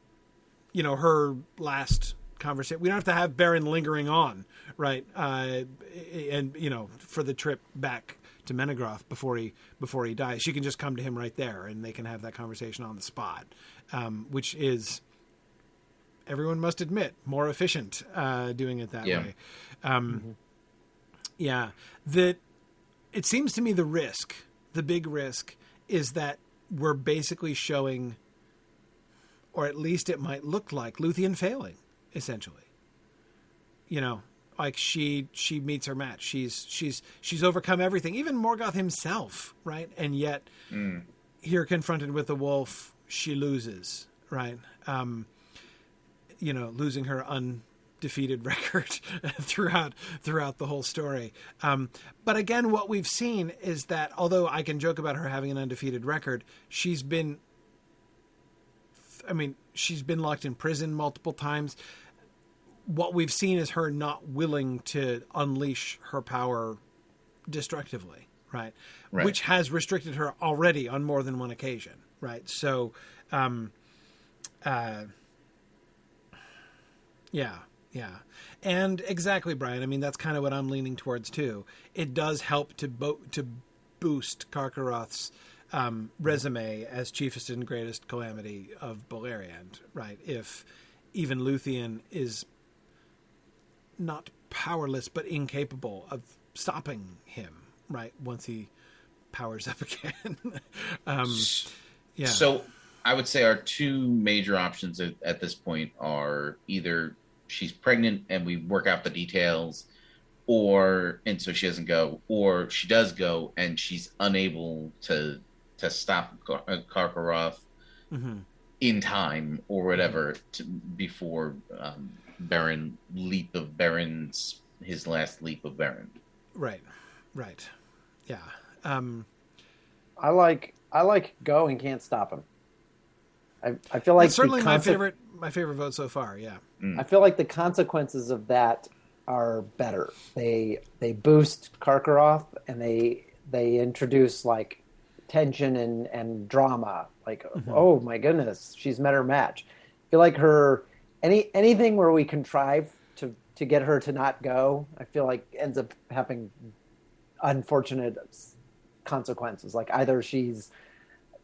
you know, her last conversation. We don't have to have Beren lingering on, right? Uh, and you know, for the trip back to Menegroth before he before he dies, she can just come to him right there, and they can have that conversation on the spot, um, which is. Everyone must admit more efficient uh, doing it that Yeah. way. Um, Yeah, that it seems to me the risk, the big risk, is that we're basically showing, or at least it might look like Luthien failing, essentially. You know, like she she meets her match. She's she's she's overcome everything, even Morgoth himself, right? And yet, here confronted with the wolf, she loses, right? Um, you know, losing her undefeated record throughout throughout the whole story. Um, but again, what we've seen is that although I can joke about her having an undefeated record, she's been. I mean, she's been locked in prison multiple times. What we've seen is her not willing to unleash her power destructively, right? Right. Which has restricted her already on more than one occasion, right? So, um, uh, yeah, yeah, and exactly, Brian. I mean, that's kind of what I'm leaning towards too. It does help to bo- to boost Carcharoth's um, resume as chiefest and greatest calamity of Beleriand, right? If even Luthien is not powerless but incapable of stopping him, right? Once he powers up again. um, yeah. So I would say our two major options at, at this point are either she's pregnant and we work out the details, or and so she doesn't go, or she does go and she's unable to to stop Kar- uh, Carcharoth hmm in time or whatever to, before um, Beren leap of Beren's his last leap of Beren. Right, right, yeah. Um, I like I like go and can't stop him. I I feel like certainly the my favorite my favorite vote so far. Yeah, I feel like the consequences of that are better. They they boost Carcharoth and they they introduce like tension and and drama. Like oh my goodness, she's met her match. I feel like her any anything where we contrive to to get her to not go. I feel like ends up having unfortunate consequences. Like either she's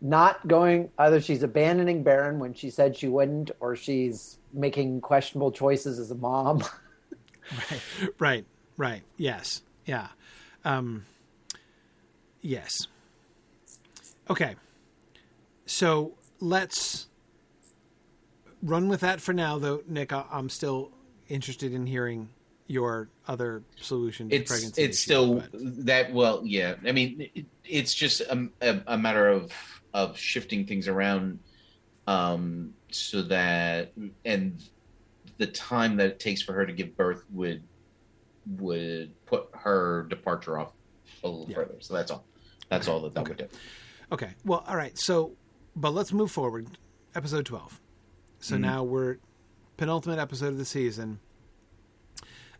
not going either she's abandoning Beren when she said she wouldn't, or she's making questionable choices as a mom. right, right, right. Yes, yeah, um, yes. Okay, so let's run with that for now, though. Nick, I- I'm still interested in hearing your other solution to it's pregnancy. it's issue, still but- that well yeah i mean it, it's just a, a, a matter of of shifting things around um so that and the time that it takes for her to give birth would would put her departure off a little Yeah. further so that's all that's all that that would do Okay. Well, all right. So, but let's move forward. Episode 12. So Mhm. now we're penultimate episode of the season.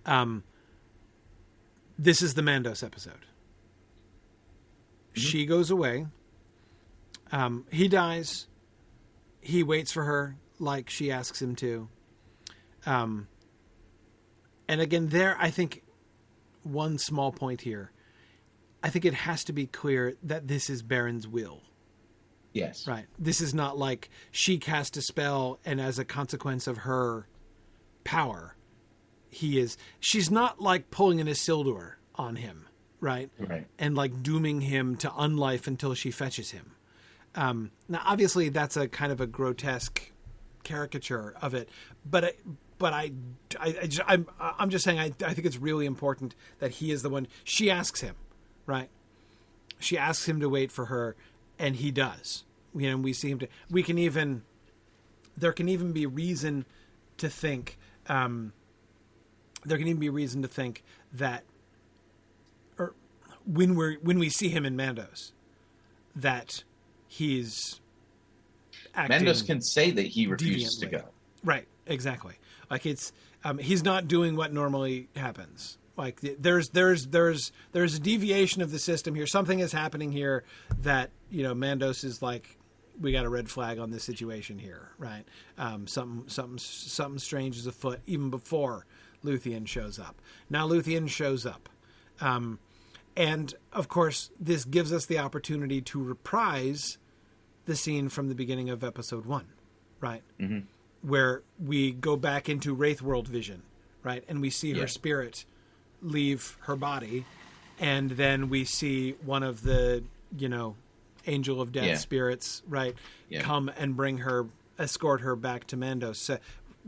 Um this is the Mandos episode. She goes away. Um he dies. He waits for her like she asks him to. Um and again there I think one small point here. I think it has to be clear that this is Beren's will. yes Right. This is not like she cast a spell and as a consequence of her power, he is she's not like pulling an Isildur on him, right? right And like dooming him to unlife until she fetches him. Um, now, obviously, that's a kind of a grotesque caricature of it, but I, but I, I, I just, I'm, I'm just saying I, I think it's really important that he is the one. She asks him, right? She asks him to wait for her, and he does. You know, we see him. To, we can even there can even be reason to think. Um, there can even be reason to think that, or when we're when we see him in Mandos, that he's acting Mandos can say that he refuses to go Right, exactly. Like it's um, he's not doing what normally happens. Like there's there's there's there's a deviation of the system here. Something is happening here that you know Mandos is like we got a red flag on this situation here, right? Um, something something something strange is afoot even before Luthien shows up. Now Luthien shows up. Um, and of course, this gives us the opportunity to reprise the scene from the beginning of episode one, right? Mhm. Where we go back into Wraith World vision, right? And we see Yeah. her spirit leave her body, and then we see one of the, you know, angel of death Yeah. spirits, right? Yeah. Come and bring her, escort her back to Mandos. So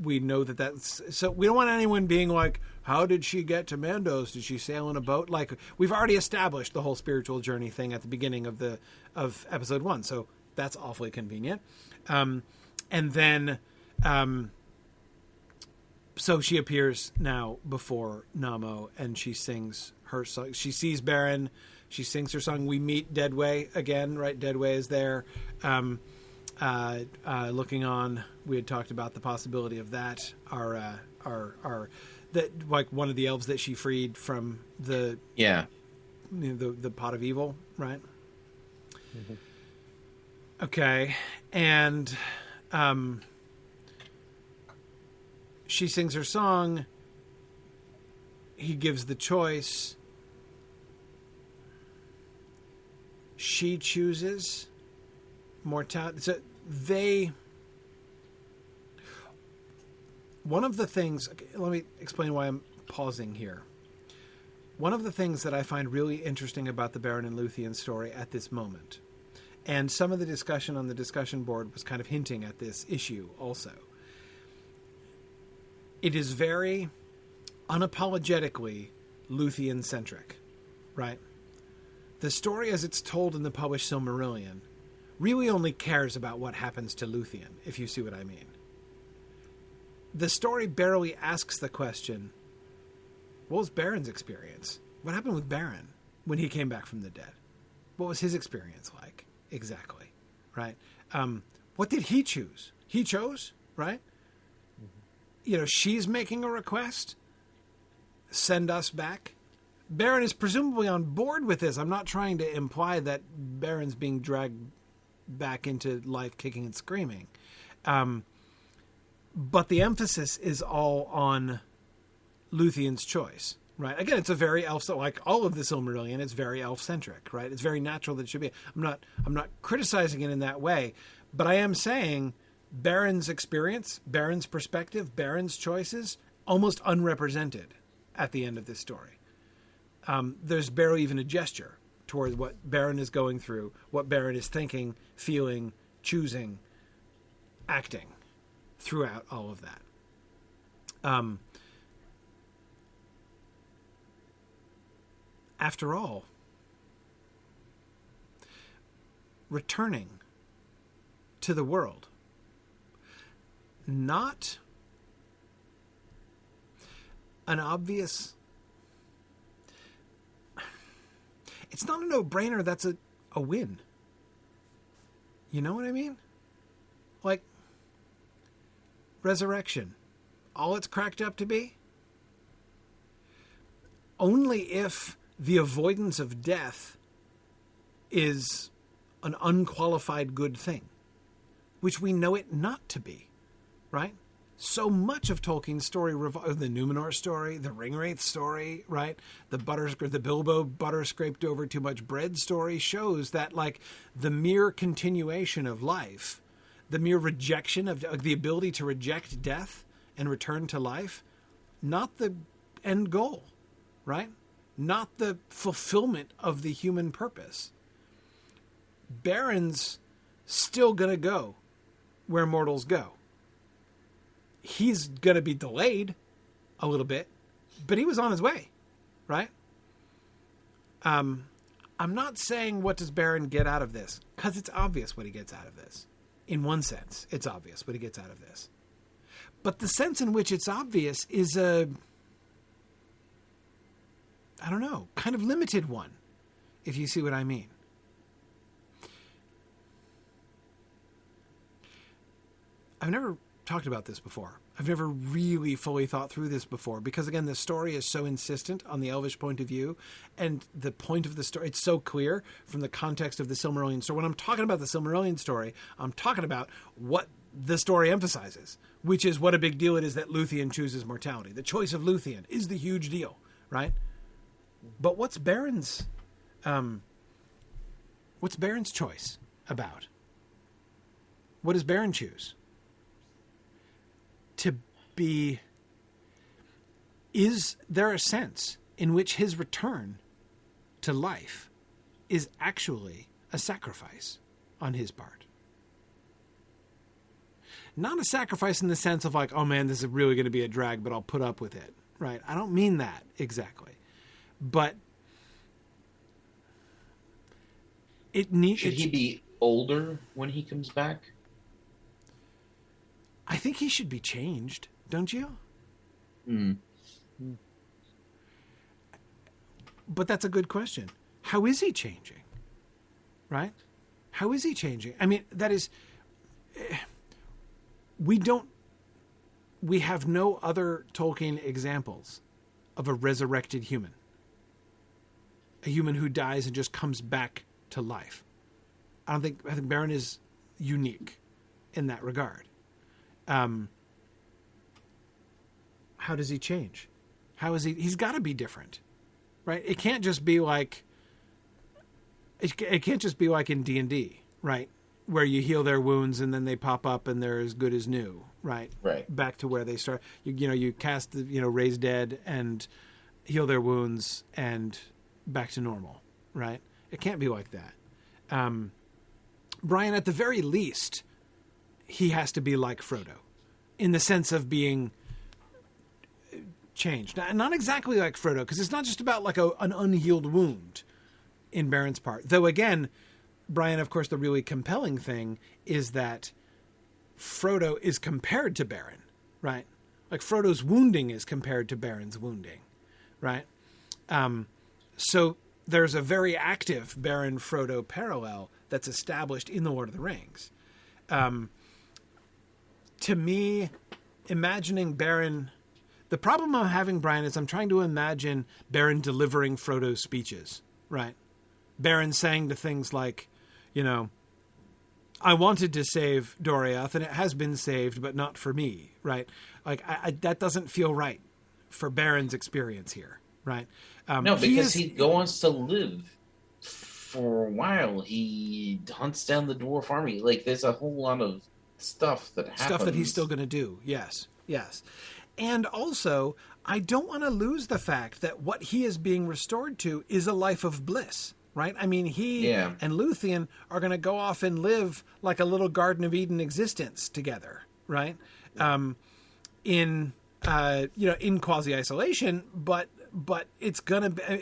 we know that that's so we don't want anyone being like, how did she get to Mandos? Did she sail in a boat? Like we've already established the whole spiritual journey thing at the beginning of the of episode one, so that's awfully convenient. Um, and then, um, so she appears now before Namo, and she sings her song. She sees Beren. She sings her song. We meet Deadway again, right? Deadway is there. Um, uh, uh, looking on, we had talked about the possibility of that. Our, uh, our, our, that like one of the elves that she freed from the yeah you know, the the pot of evil, right? Okay, and um, she sings her song. He gives the choice. She chooses mortality. So they. One of the things. okay, let me explain why I'm pausing here. One of the things that I find really interesting about the Beren and Luthien story at this moment, And some of the discussion on the discussion board was kind of hinting at this issue also. It is very unapologetically Luthien centric, right? The story as it's told in the published Silmarillion really only cares about what happens to Luthien, if you see what I mean. The story barely asks the question what was Beren's experience? What happened with Beren when he came back from the dead? What was his experience like? Exactly. Right? Um, what did he choose? He chose, right? You know, she's making a request. Send us back. Beren is presumably on board with this. I'm not trying to imply that Beren's being dragged back into life kicking and screaming. Um, but the emphasis is all on Luthien's choice, right? Again, it's a very elf like all of the Silmarillion. It's very elf centric, right? It's very natural that it should be. I'm not I'm not criticizing it in that way, but I am saying Beren's experience, Beren's perspective, Beren's choices almost unrepresented at the end of this story. Um, there's barely even a gesture toward what Beren is going through, what Beren is thinking, feeling, choosing, acting throughout all of that. Um, after all, returning to the world, not an obvious. It's not a no brainer that's a, a win. You know what I mean? Like, resurrection, all it's cracked up to be? Only if the avoidance of death is an unqualified good thing, which we know it not to be, right? So much of Tolkien's story, the Numenor story, the Ringwraith story, right? The butter, the Bilbo butter scraped over too much bread story shows that like the mere continuation of life, the mere rejection of the ability to reject death and return to life, not the end goal, right? not the fulfillment of the human purpose. Beren's still going to go where mortals go. He's going to be delayed a little bit, but he was on his way, right? Um, I'm not saying what does Beren get out of this because it's obvious what he gets out of this. In one sense, it's obvious what he gets out of this. But the sense in which it's obvious is a I don't know, kind of limited one, if you see what I mean. I've never talked about this before. I've never really fully thought through this before because, again, the story is so insistent on the Elvish point of view, and the point of the story, it's so clear from the context of the Silmarillion story. When I'm talking about the Silmarillion story, I'm talking about what the story emphasizes, which is what a big deal it is that Luthien chooses mortality. The choice of Luthien is the huge deal, right? But what's Beren's um, what's Beren's choice about? What does Beren choose? To be is there a sense in which his return to life is actually a sacrifice on his part? Not a sacrifice in the sense of like, oh man, this is really going to be a drag, but I'll put up with it, right? I don't mean that exactly but it needs. Should he be older when he comes back? I think he should be changed, don't you? Hmm. But that's a good question. How is he changing? Right? How is he changing? I mean, that is. We don't. We have no other Tolkien examples of a resurrected human a human who dies and just comes back to life. I don't think I think Beren is unique in that regard. Um, how does he change? How is he? He's got to be different, right? It can't just be like. It, it can't just be like in D and D, right? Where you heal their wounds and then they pop up and they're as good as new, right? Right. Back to where they start. You, you know, you cast the you know raise dead and heal their wounds and back to normal, right? It can't be like that. Um, Brian, at the very least, he has to be like Frodo, in the sense of being changed. Not, exactly like Frodo, because it's not just about like a, an unhealed wound in Beren's part. Though again, Brian, of course, the really compelling thing is that Frodo is compared to Beren, right? Like Frodo's wounding is compared to Beren's wounding, right? Um, so there's a very active Beren Frodo parallel that's established in the Lord of the Rings. Um, to me, imagining Beren, the problem I'm having, Brian, is I'm trying to imagine Beren delivering Frodo's speeches, right? Beren saying to things like, you know, I wanted to save Doriath, and it has been saved, but not for me, right? Like I, I, that doesn't feel right for Beren's experience here, right? Um, no, because he, is, he wants to live for a while. He hunts down the dwarf army. Like there's a whole lot of stuff that happens. Stuff that he's still going to do. Yes, yes, and also I don't want to lose the fact that what he is being restored to is a life of bliss right? I mean, he yeah. and Luthien are going to go off and live like a little Garden of Eden existence together, right? Um, in uh, you know, in quasi isolation, but but it's gonna be. Uh,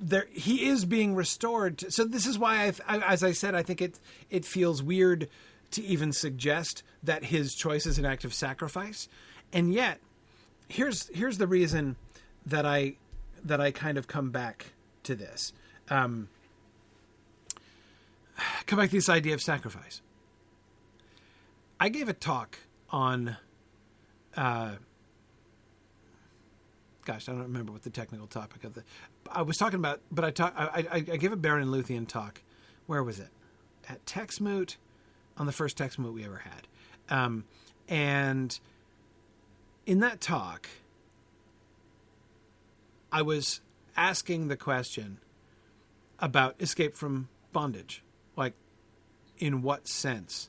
there, he is being restored. To, so this is why, I, as I said, I think it it feels weird to even suggest that his choice is an act of sacrifice, and yet here's here's the reason that I that I kind of come back to this um, come back to this idea of sacrifice. I gave a talk on, uh, gosh, I don't remember what the technical topic of the. I was talking about, but I talk. I, I, I gave a Beren Luthien talk. Where was it? At Texmoot, on the first Texmoot we ever had, um, and in that talk, I was asking the question about escape from bondage. Like, in what sense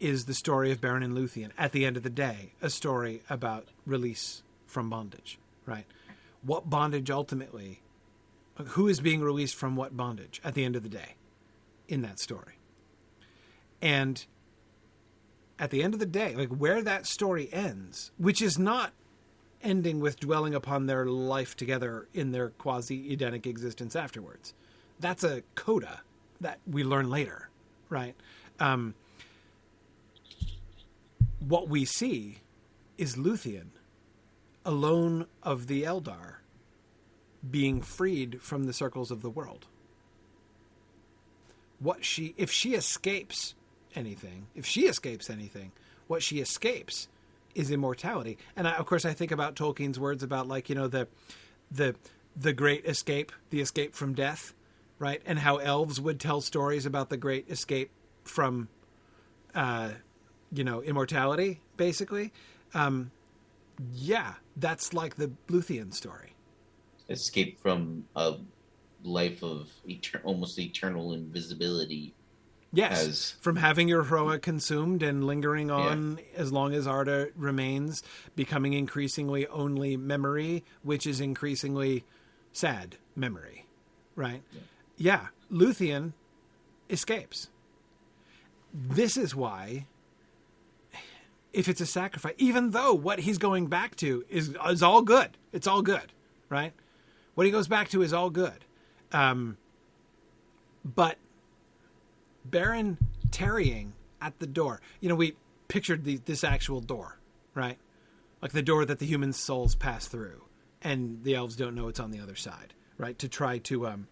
is the story of Beren and Luthien, at the end of the day, a story about release from bondage, right? What bondage ultimately, who is being released from what bondage at the end of the day in that story? And at the end of the day, like where that story ends, which is not ending with dwelling upon their life together in their quasi Edenic existence afterwards. That's a coda that we learn later, right? Um, what we see is Luthien, alone of the Eldar, being freed from the circles of the world. What she, if she escapes anything, if she escapes anything, what she escapes is immortality. And I, of course, I think about Tolkien's words about like you know the the the great escape, the escape from death, right? And how elves would tell stories about the great escape from, uh, you know, immortality, basically. Um, yeah, that's like the Luthien story. Escape from a life of etern- almost eternal invisibility Yes, as, from having your Hroa consumed and lingering on yeah. as long as Arda remains, becoming increasingly only memory, which is increasingly sad memory, right? Yeah, yeah Luthien escapes. This is why, if it's a sacrifice, even though what he's going back to is is all good, it's all good, right? What he goes back to is all good, um, but Beren tarrying at the door. You know, we pictured the, this actual door, right? Like the door that the human souls pass through, and the elves don't know it's on the other side, right? To try to um,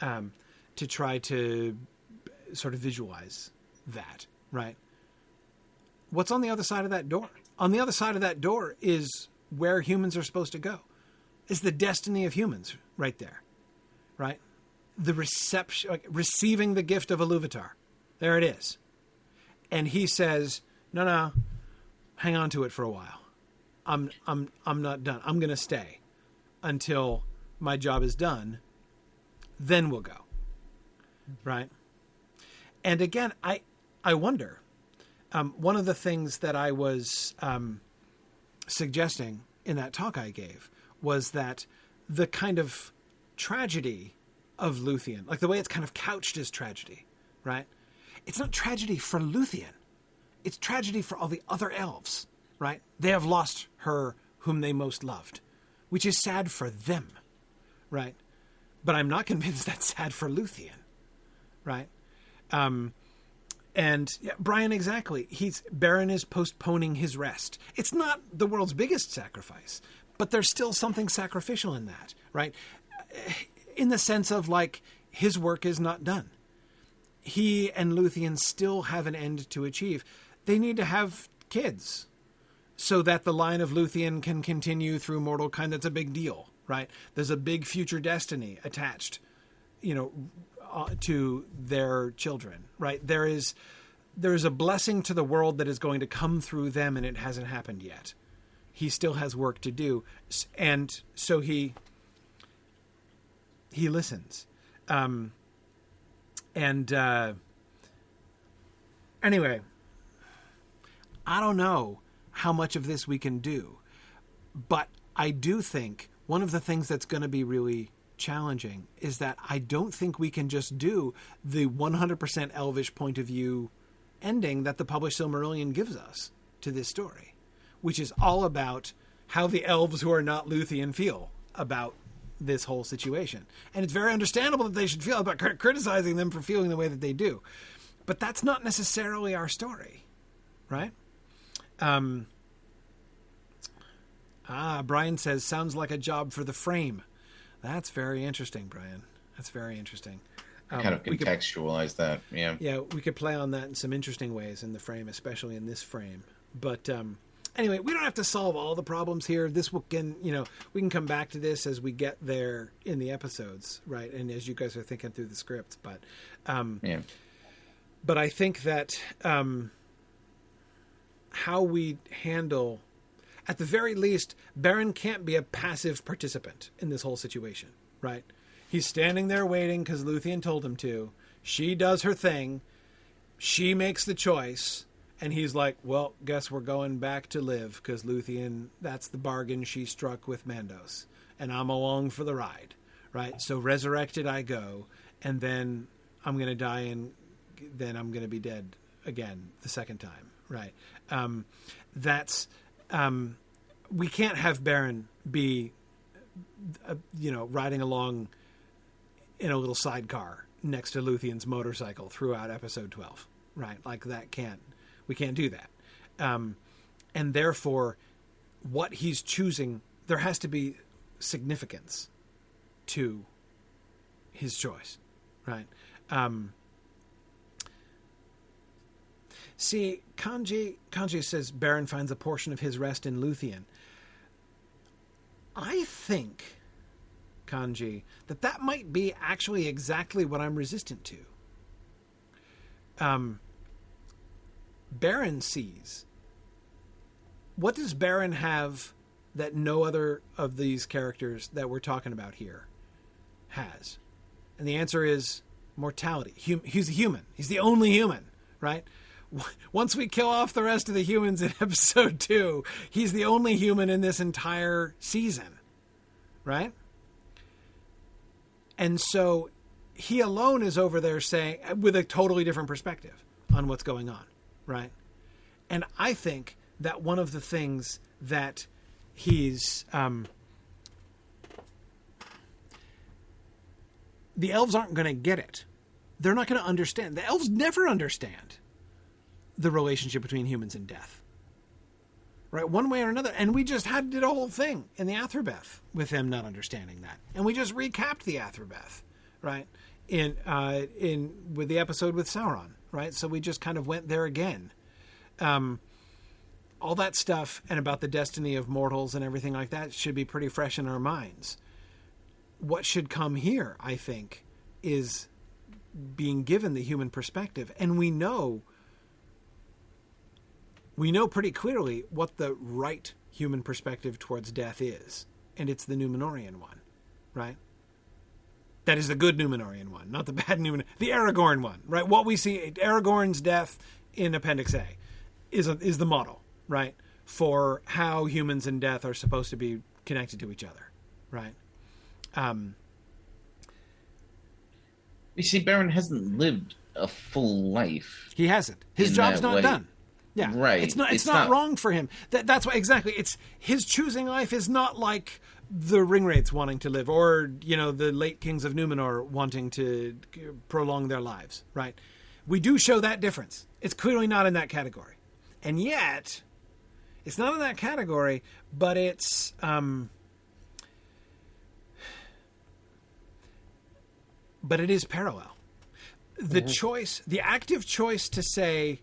um, to try to sort of visualize that, right? What's on the other side of that door? On the other side of that door is where humans are supposed to go. It's the destiny of humans right there, right? The reception, like receiving the gift of Iluvatar. There it is. And he says, "No, no, hang on to it for a while. I'm, I'm, I'm not done. I'm going to stay until my job is done. Then we'll go." Right. And again, I, I wonder. Um, one of the things that I was um, suggesting in that talk I gave was that the kind of tragedy of Luthien, like the way it's kind of couched as tragedy, right? it's not tragedy for Luthien. It's tragedy for all the other elves, right? They have lost her whom they most loved, which is sad for them, right? But I'm not convinced that's sad for Luthien, right? Um, and yeah, Brian, exactly. He's Beren is postponing his rest. It's not the world's biggest sacrifice, but there's still something sacrificial in that, right? In the sense of like his work is not done. He and Luthien still have an end to achieve. They need to have kids so that the line of Luthien can continue through mortal kind. That's a big deal, right? There's a big future destiny attached, you know, uh, to their children, right? There is there is a blessing to the world that is going to come through them, and it hasn't happened yet. He still has work to do, and so he he listens. Um, and uh, anyway, I don't know how much of this we can do, but I do think one of the things that's going to be really challenging is that I don't think we can just do the 100% elvish point of view ending that the published Silmarillion gives us to this story, which is all about how the elves who are not Luthien feel about this whole situation. And it's very understandable that they should feel about criticizing them for feeling the way that they do. But that's not necessarily our story, right? Um, ah, Brian says, sounds like a job for the frame. That's very interesting, Brian. That's very interesting. Um, kind of contextualize could, that, yeah. Yeah, we could play on that in some interesting ways in the frame, especially in this frame. But um, anyway, we don't have to solve all the problems here. This will can you know we can come back to this as we get there in the episodes, right? And as you guys are thinking through the script, but um, yeah. But I think that um, how we handle, at the very least, Beren can't be a passive participant in this whole situation, right? He's standing there waiting because Luthien told him to. She does her thing. She makes the choice and he's like, "Well, guess we're going back to live because Luthien. That's the bargain she struck with Mandos, and I'm along for the ride, right? So resurrected I go, and then I'm gonna die, and then I'm gonna be dead again the second time, right? Um, that's um, we can't have Beren be, uh, you know, riding along in a little sidecar next to Luthien's motorcycle throughout episode twelve, right? Like that can't we can't do that. Um, and therefore, what he's choosing, there has to be significance to his choice, right? Um, see, Kanji Kanji says Beren finds a portion of his rest in Luthien. I think, Kanji, that that might be actually exactly what I'm resistant to. Um, Beren sees. What does Beren have that no other of these characters that we're talking about here has? And the answer is mortality. He's a human. He's the only human, right? Once we kill off the rest of the humans in episode two, he's the only human in this entire season, right? And so he alone is over there saying, with a totally different perspective on what's going on right? And I think that one of the things that he's um, the elves aren't going to get it. They're not going to understand. The elves never understand the relationship between humans and death. Right, one way or another, and we just had did a whole thing in the Athrabeth with them not understanding that, and we just recapped the Athrabeth, right? In uh, in with the episode with Sauron, right? So we just kind of went there again. Um, all that stuff and about the destiny of mortals and everything like that should be pretty fresh in our minds. What should come here, I think, is being given the human perspective, and we know we know pretty clearly what the right human perspective towards death is, and it's the Numenorian one, right? That is the good Numenorian one, not the bad Numenorian, the Aragorn one, right? What we see, Aragorn's death in Appendix A, is a, is the model, right, for how humans and death are supposed to be connected to each other, right? Um, you see, Beren hasn't lived a full life. He hasn't. His job's not way. done. Yeah, Right. It's not. It's, It's not, not- wrong for him. That, that's why exactly. It's his choosing life is not like the ringwraiths wanting to live, or you know, the late kings of Numenor wanting to prolong their lives. Right. We do show that difference. It's clearly not in that category, and yet, it's not in that category. But it's. Um, but it is parallel. The choice, the active choice to say,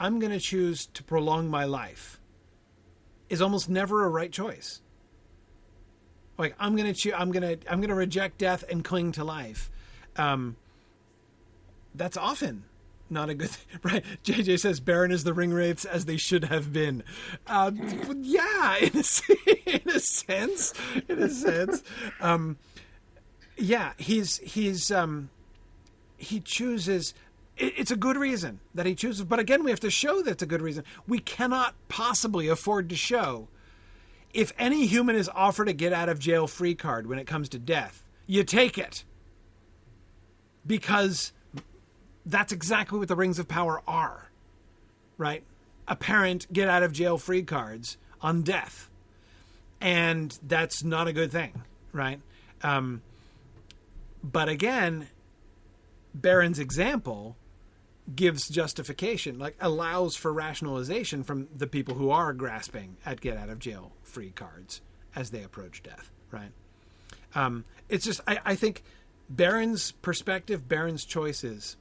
I'm going to choose to prolong my life, is almost never a right choice. Like I'm to choose, I'm to, I'm to reject death and cling to life. Um, that's often not a good thing, right? JJ says Beren is the ring wraiths as they should have been. Uh, yeah, in a, in a sense, in a sense. Um, yeah, he's he's um, he chooses. It's a good reason that he chooses, but again, we have to show that's a good reason. We cannot possibly afford to show if any human is offered a get out of jail free card when it comes to death, you take it because that's exactly what the rings of power are, right? Apparent get out of jail free cards on death, and that's not a good thing, right? Um, but again, Beren's example gives justification, like allows for rationalization from the people who are grasping at get out of jail free cards as they approach death, right? Um, it's just, I, I think Beren's perspective, Beren's choices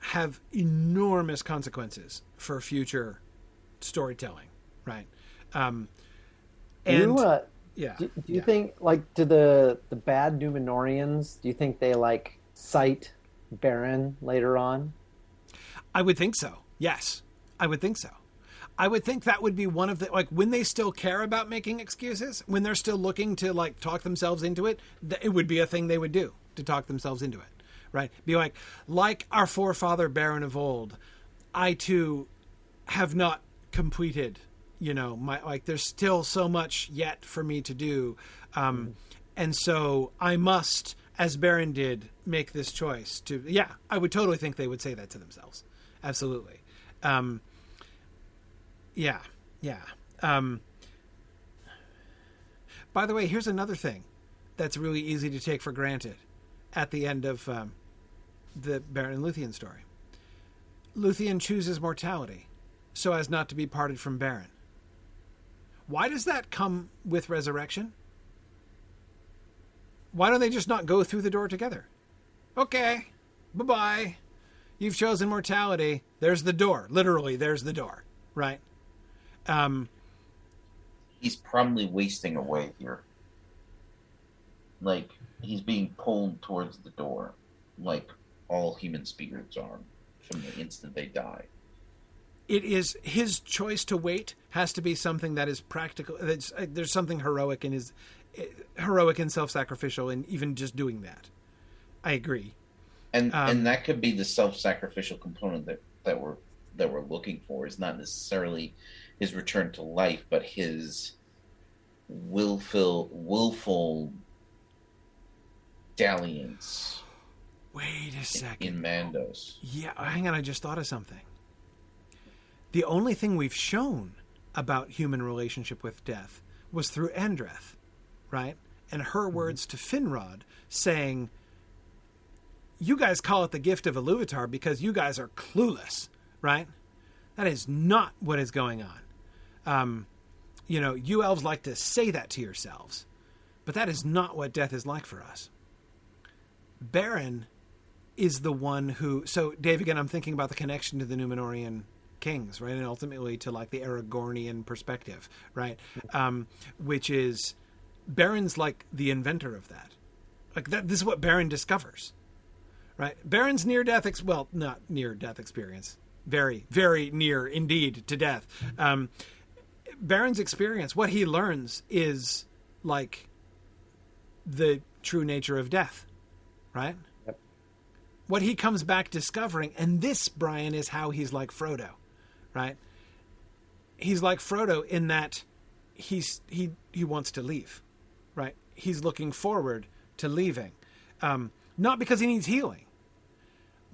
have enormous consequences for future storytelling, right? Um, and you, uh, yeah, do, do you yeah. think like do the the bad Numenorians? Do you think they like cite Beren later on? I would think so. Yes, I would think so. I would think that would be one of the like when they still care about making excuses, when they're still looking to like talk themselves into it, th- it would be a thing they would do to talk themselves into it, right? Be like, like our forefather Beren of old, I too have not completed. You know, my like there's still so much yet for me to do, um, and so I must, as Beren did, make this choice. To yeah, I would totally think they would say that to themselves. Absolutely. Um, yeah, yeah. Um, by the way, here's another thing that's really easy to take for granted at the end of um, the Beren and Luthien story. Luthien chooses mortality so as not to be parted from Beren. Why does that come with resurrection? Why don't they just not go through the door together? Okay, bye bye. You've chosen mortality. There's the door. Literally, there's the door. Right? Um, He's probably wasting away here. Like he's being pulled towards the door, like all human spirits are from the instant they die. it is his choice to wait has to be something that is practical. That's, uh, there's something heroic in his uh, heroic and self-sacrificial in even just doing that. I agree. And Um, and that could be the self-sacrificial component that that we're that we're looking for is not necessarily his return to life but his willful willful dalliance Wait a second. in mandos Yeah, hang on. I just thought of something. The only thing we've shown about human relationship with death was through Andreth, right? And her words to Finrod saying, You guys call it the gift of Iluvatar because you guys are clueless, right? That is not what is going on. Um, you know, you elves like to say that to yourselves, but that is not what death is like for us. Beren is the one who. So, Dave, again, I'm thinking about the connection to the Numenorian kings, right, and ultimately to like the Aragornian perspective, right, um, which is Beren's like the inventor of that. Like that, this is what Beren discovers, right? Beren's near death, ex- well, not near death experience, very, very near indeed to death. Um, Beren's experience, what he learns is like the true nature of death, right? Yep. What he comes back discovering, and this, Brian, is how he's like Frodo, right? He's like Frodo in that he's he he wants to leave, right? He's looking forward to leaving, um, not because he needs healing,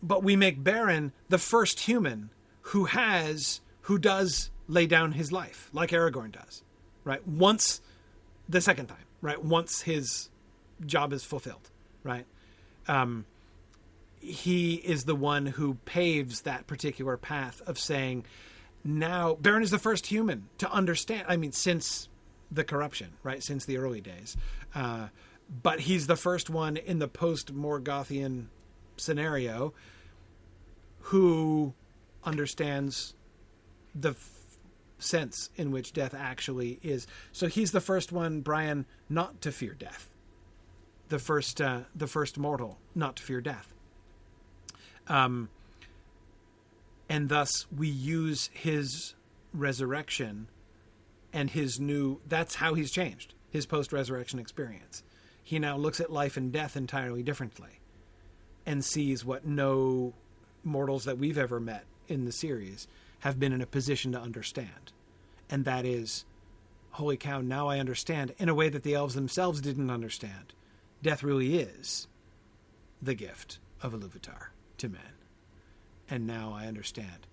but we make Beren the first human who has who does lay down his life like Aragorn does, right? Once the second time, right? Once his job is fulfilled, right? Um, he is the one who paves that particular path of saying, now Beren is the first human to understand. I mean, since the corruption, right? Since the early days, uh, but he's the first one in the post Morgothian scenario who understands the f- sense in which death actually is. So he's the first one, Brian, not to fear death. The first, uh, the first mortal not to fear death. Um, and thus we use his resurrection and his new. That's how he's changed his post-resurrection experience. He now looks at life and death entirely differently, and sees what no mortals that we've ever met in the series have been in a position to understand. And that is, holy cow, now I understand in a way that the elves themselves didn't understand. Death really is the gift of Iluvatar to men. And now I understand.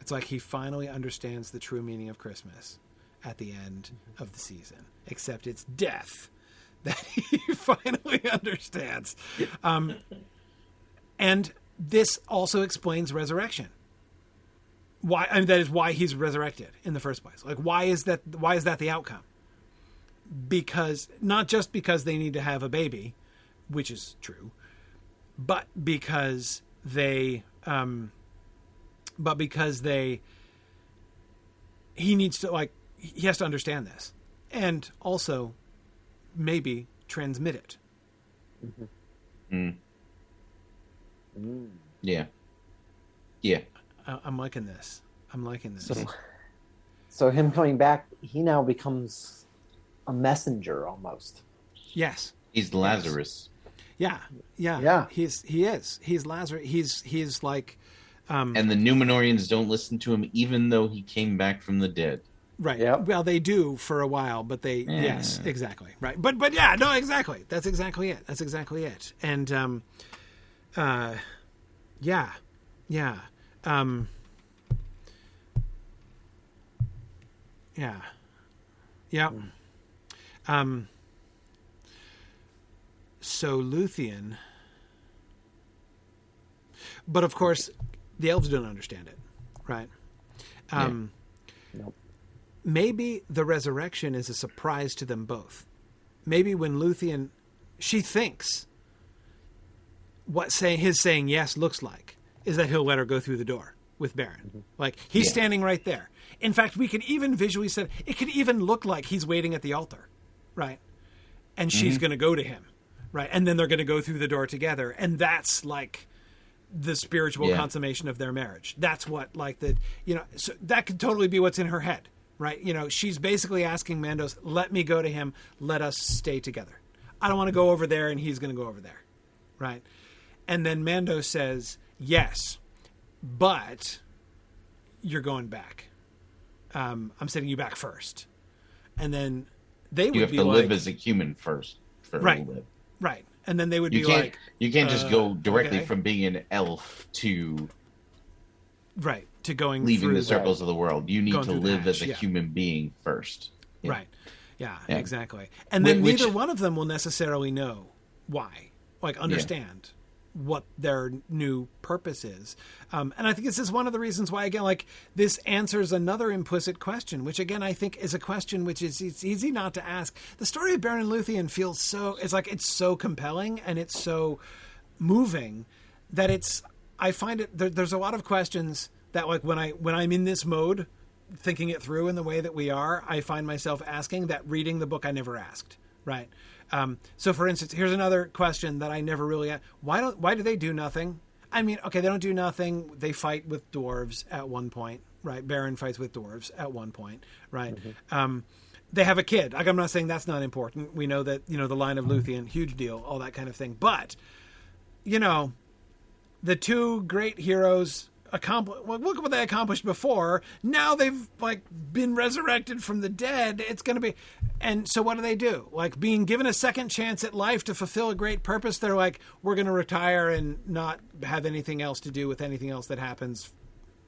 It's like he finally understands the true meaning of Christmas at the end of the season, except it's death that he finally understands. Um, and this also explains resurrection. Why? I mean, that is why he's resurrected in the first place. Like, why is that? Why is that the outcome? Because not just because they need to have a baby, which is true, but because they, um, but because they, he needs to like he has to understand this, and also maybe transmit it. Mm. Yeah. Yeah. I, I'm liking this. I'm liking this. So, so him coming back, he now becomes a messenger almost. yes. He's Lazarus. Yeah. Yeah. Yeah. He's he is. He's Lazarus. He's he's like um And the Numenorians don't listen to him even though he came back from the dead. right. Yep. Well, they do for a while, but they Yeah. yes, exactly. Right. But but yeah, no, exactly. That's exactly it. That's exactly it. And um uh yeah. Yeah. Um Yeah. Yeah. Um so Luthien but of course the elves don't understand it, right? Um Nope. maybe the resurrection is a surprise to them both. Maybe when Luthien, she thinks what saying his saying yes looks like is that he'll let her go through the door with Beren. Mm-hmm. Like he's Yeah. standing right there. In fact, we can even visually say it could even look like he's waiting at the altar, right? And she's mm-hmm. going to go to him, right? And then they're going to go through the door together, and that's like the spiritual Yeah. consummation of their marriage. That's what like the you know so that could totally be what's in her head, right? You know, she's basically asking Mandos, "Let me go to him. Let us stay together. I don't want to go over there, and he's going to go over there, right?" And then Mando says, "Yes, but you're going back. Um, I'm sending you back first. And then they would You have to like, live as a human first for Right. right. And then they would You be can't like, you can't just uh, go directly okay. from being an elf to right to going leaving through the circles of the world. You need to live as a yeah. human being first. Yeah. Right. Yeah, Yeah. exactly. And then which- neither one of them will necessarily know why, like understand what their new purpose is. Um, and I think this is one of the reasons why, again, like this answers another implicit question, which again I think is a question which is it's easy not to ask. The story of Beren Luthien feels so it's like it's so compelling and it's so moving that it's I find it there, there's a lot of questions that like when I when I'm in this mode thinking it through in the way that we are, I find myself asking that reading the book I never asked. Right. Um, so, for instance, here's another question that I never really. Why don't? Why do they do nothing? I mean, okay, they don't do nothing. They fight with dwarves at one point, right? Beren fights with dwarves at one point, right? Um, they have a kid. Like, I'm not saying that's not important. We know that you know the line of Luthien, huge deal, all that kind of thing. But you know, the two great heroes accomplished. Well, look at what they accomplished before. Now they've like been resurrected from the dead. It's going to be, and so what do they do? Like being given a second chance at life to fulfill a great purpose. They're like, we're going to retire and not have anything else to do with anything else that happens.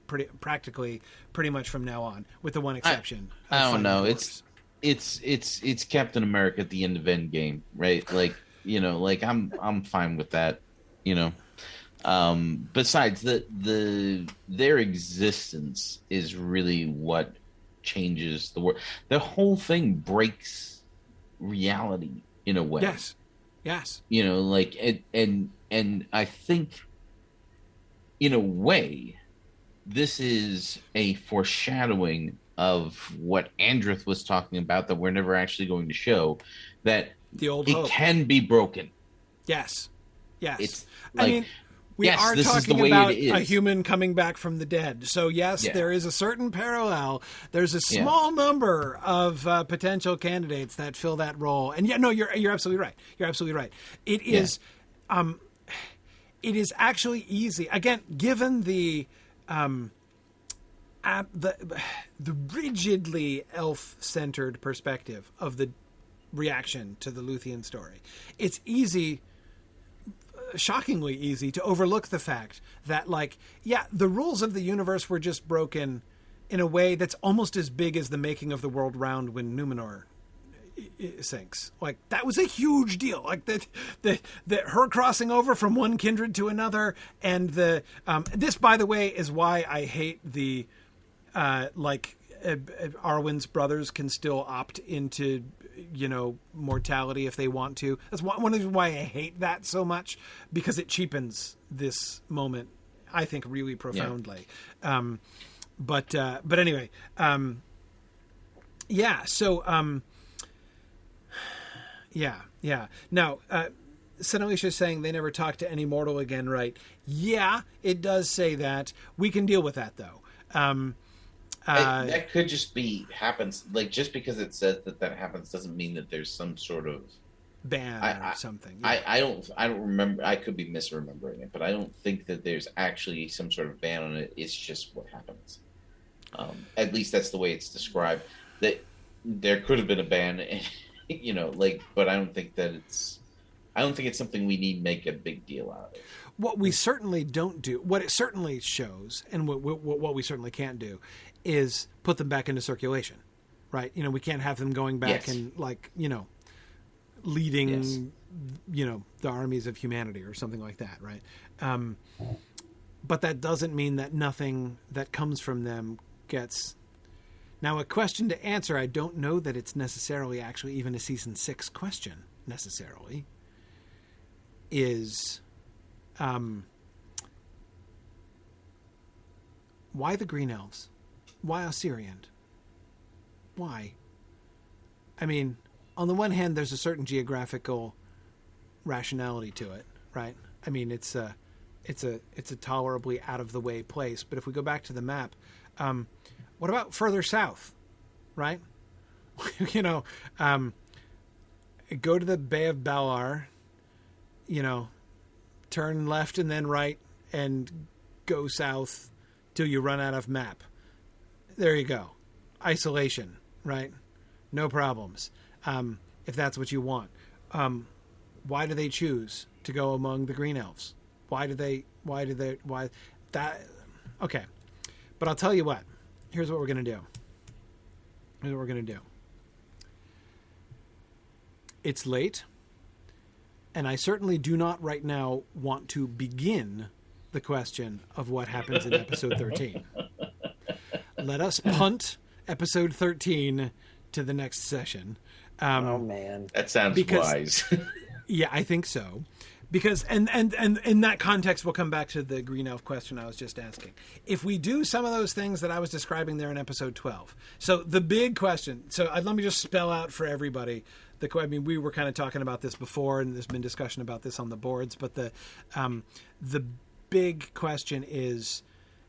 Pretty practically, pretty much from now on, with the one exception. I of don't know. the It's it's it's it's Captain America at the end of Endgame, right? Like you know, like I'm I'm fine with that. You know, um, besides the the their existence is really what changes the world. The whole thing breaks reality in a way. yes, yes, You know, like and and and I think in a way this is a foreshadowing of what Andreth was talking about that we're never actually going to show that the old it hope. can be broken. Yes, yes. It's I like mean, we yes, are this is talking the way it about a human coming back from the dead. So yes, Yeah. there is a certain parallel. There's a Yeah. small number of uh, potential candidates that fill that role. And yeah, no, you're you're absolutely right. You're absolutely right. It is, um, it is actually easy. Again, given the. Um, ab- the the rigidly elf-centered perspective of the reaction to the Luthien story, it's easy shockingly easy to overlook the fact that like yeah the rules of the universe were just broken in a way that's almost as big as the making of the world round when numenor sinks. Like that was a huge deal. Like that the, the her crossing over from one kindred to another and the um, this by the way is why i hate the uh, like uh, uh, Arwen's brothers can still opt into you know mortality if they want to. That's one, one of the reasons why I hate that so much because it cheapens this moment. I think really profoundly. Um, but uh, but anyway, um, yeah. So um, yeah, yeah. Now. Uh, Senalisha is saying they never talk to any mortal again, right? Yeah, it does say that. We can deal with that though. Um, uh, that could just be happens like just because it says that that happens doesn't mean that there's some sort of ban I- or something. I, I don't I don't remember I could be misremembering it, but I don't think that there's actually some sort of ban on it. It's just what happens. Um, at least that's the way it's described. That there could have been a ban, you know, like, but I don't think that it's. I don't think it's something we need make a big deal out of. what we certainly don't do, what it certainly shows, and what, what, what we certainly can't do, is put them back into circulation, right? You know, we can't have them going back Yes. and like you know, leading, Yes. you know, the armies of humanity or something like that, right? Um, but that doesn't mean that nothing that comes from them gets. Now, a question to answer. I don't know that it's necessarily actually even a season six question necessarily. Is um, why the Green Elves? Why Ossiriand? Why? I mean, on the one hand, there's a certain geographical rationality to it, right? I mean, it's a, it's a, it's a tolerably out of the way place. But if we go back to the map, um, what about further south, right? you know, um, go to the Bay of Balar, you know, turn left and then right and go south till you run out of map. There you go. Isolation, right? No problems. Um, if that's what you want. Um, why do they choose to go among the green elves? Why do they? Why do they? Why that? Okay, but I'll tell you what. Here's what we're gonna do. Here's what we're gonna do. It's late, and I certainly do not right now want to begin the question of what happens in episode 13. Let us punt episode 13 to the next session. Um, Oh man. That sounds Because- wise. yeah, I think so. Because and, and and in that context we'll come back to the green elf question I was just asking. If we do some of those things that I was describing there in episode 12. So the big question. So uh, let me just spell out for everybody the que- I mean we were kind of talking about this before and there's been discussion about this on the boards, but the um, the big question is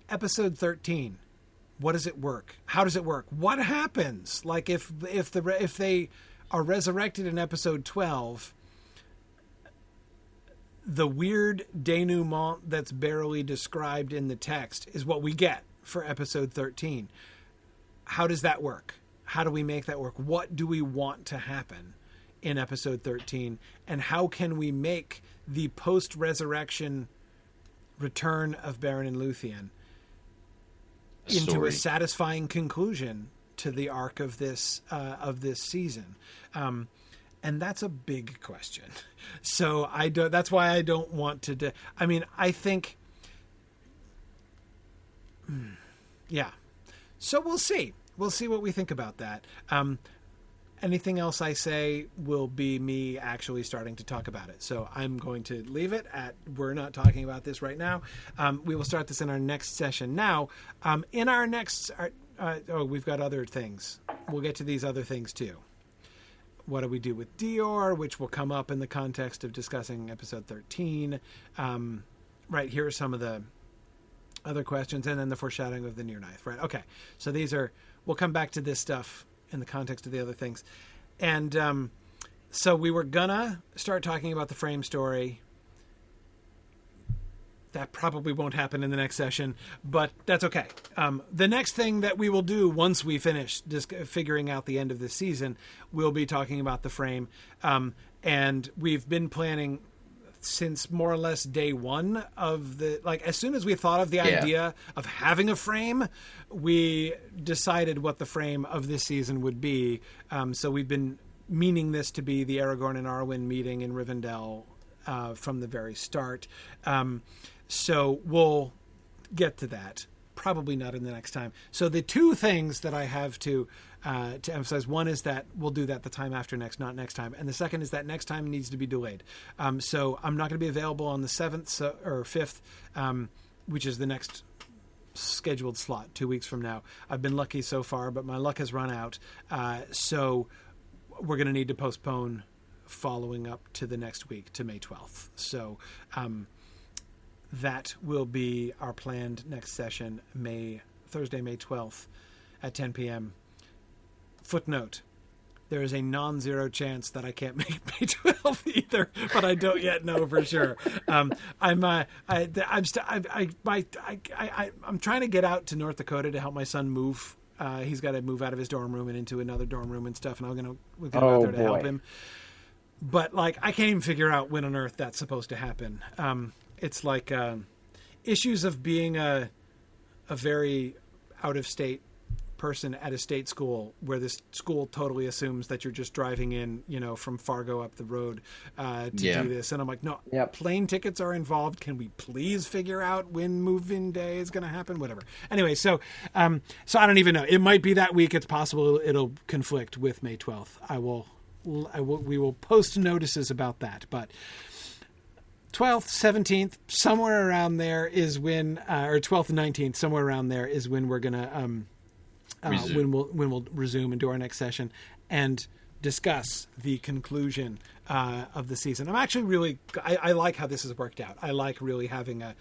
episode 13 what does it work how does it work what happens like if if the if they are resurrected in episode 12 the weird denouement that's barely described in the text is what we get for episode 13. How does that work? How do we make that work? What do we want to happen in episode 13? And how can we make the post resurrection return of Beren and Luthien into Story. a satisfying conclusion to the arc of this uh, of this season? Um, and that's a big question. So I don't. That's why I don't want to. De- I mean, I think. Hmm, yeah. So we'll see. We'll see what we think about that. Um, anything else I say will be me actually starting to talk about it. So I'm going to leave it at we're not talking about this right now. Um, we will start this in our next session. Now, um, in our next, uh, oh, we've got other things. We'll get to these other things too. What do we do with Dior, which will come up in the context of discussing episode 13. Um, right, here are some of the other questions, and then the foreshadowing of the Nirnaeth. Right, okay. So these are, we'll come back to this stuff in the context of the other things. And um, so we were gonna start talking about the frame story. That probably won't happen in the next session, but that's okay. Um, the next thing that we will do once we finish just figuring out the end of this season, we'll be talking about the frame. Um, and we've been planning since more or less day one of the like as soon as we thought of the Yeah. idea of having a frame we decided what the frame of this season would be. Um, so we've been meaning this to be the aragorn and arwen meeting in rivendell uh, from the very start. Um, so we'll get to that probably not in the next time. So the two things that i have to uh, to emphasize one is that we'll do that the time after next not next time. And the second is that next time needs to be delayed. Um, so i'm not going to be available on the 7th so, or 5th um, which is the next scheduled slot two weeks from now. I've been lucky so far but my luck has run out. Uh, so we're going to need to postpone following up to the next week to may 12th so um, that will be our planned next session may thursday may 12th at 10 p.m footnote there is a non-zero chance that I can't make May 12th either, but I don't yet know for sure. Um, I'm, uh, I, I'm, st- I, I, my, I, I, I'm trying to get out to North Dakota to help my son move. Uh, he's got to move out of his dorm room and into another dorm room and stuff, and I'm gonna, we're gonna go Oh, out there to help him. But like, I can't even figure out when on earth that's supposed to happen. Um, it's like um, issues of being a, a very out of state person at a state school where this school totally assumes that you're just driving in, you know, from Fargo up the road uh, to Yeah. do this. And I'm like, no, Yep. plane tickets are involved. Can we please figure out when move-in day is going to happen? Whatever. Anyway, so um, so I don't even know. It might be that week. It's possible it'll conflict with May 12th. I will. I will we will post notices about that, but 12th, 17th, somewhere around there is when, uh, or 12th 19th, somewhere around there is when we're gonna, um, uh, when we'll when we'll resume and do our next session and discuss the conclusion uh, of the season. I'm actually really, I, I like how this has worked out. I like really having a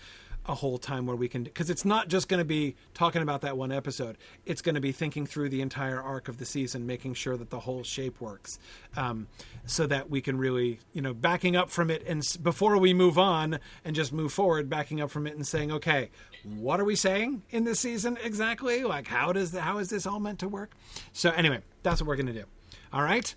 a whole time where we can because it's not just going to be talking about that one episode. It's going to be thinking through the entire arc of the season making sure that the whole shape works um, so that we can really you know backing up from it and before we move on and just move forward backing up from it and saying okay what are we saying in this season exactly? Like how does the, how is this all meant to work? So anyway that's what we're going to do. All right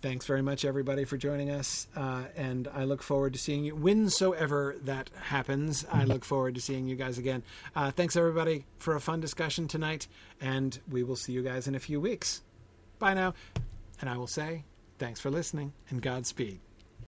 thanks very much everybody for joining us uh, and i look forward to seeing you. Whensoever that happens i look forward to seeing you guys again. Uh, thanks everybody for a fun discussion tonight and we will see you guys in a few weeks. Bye now and i will say thanks for listening and godspeed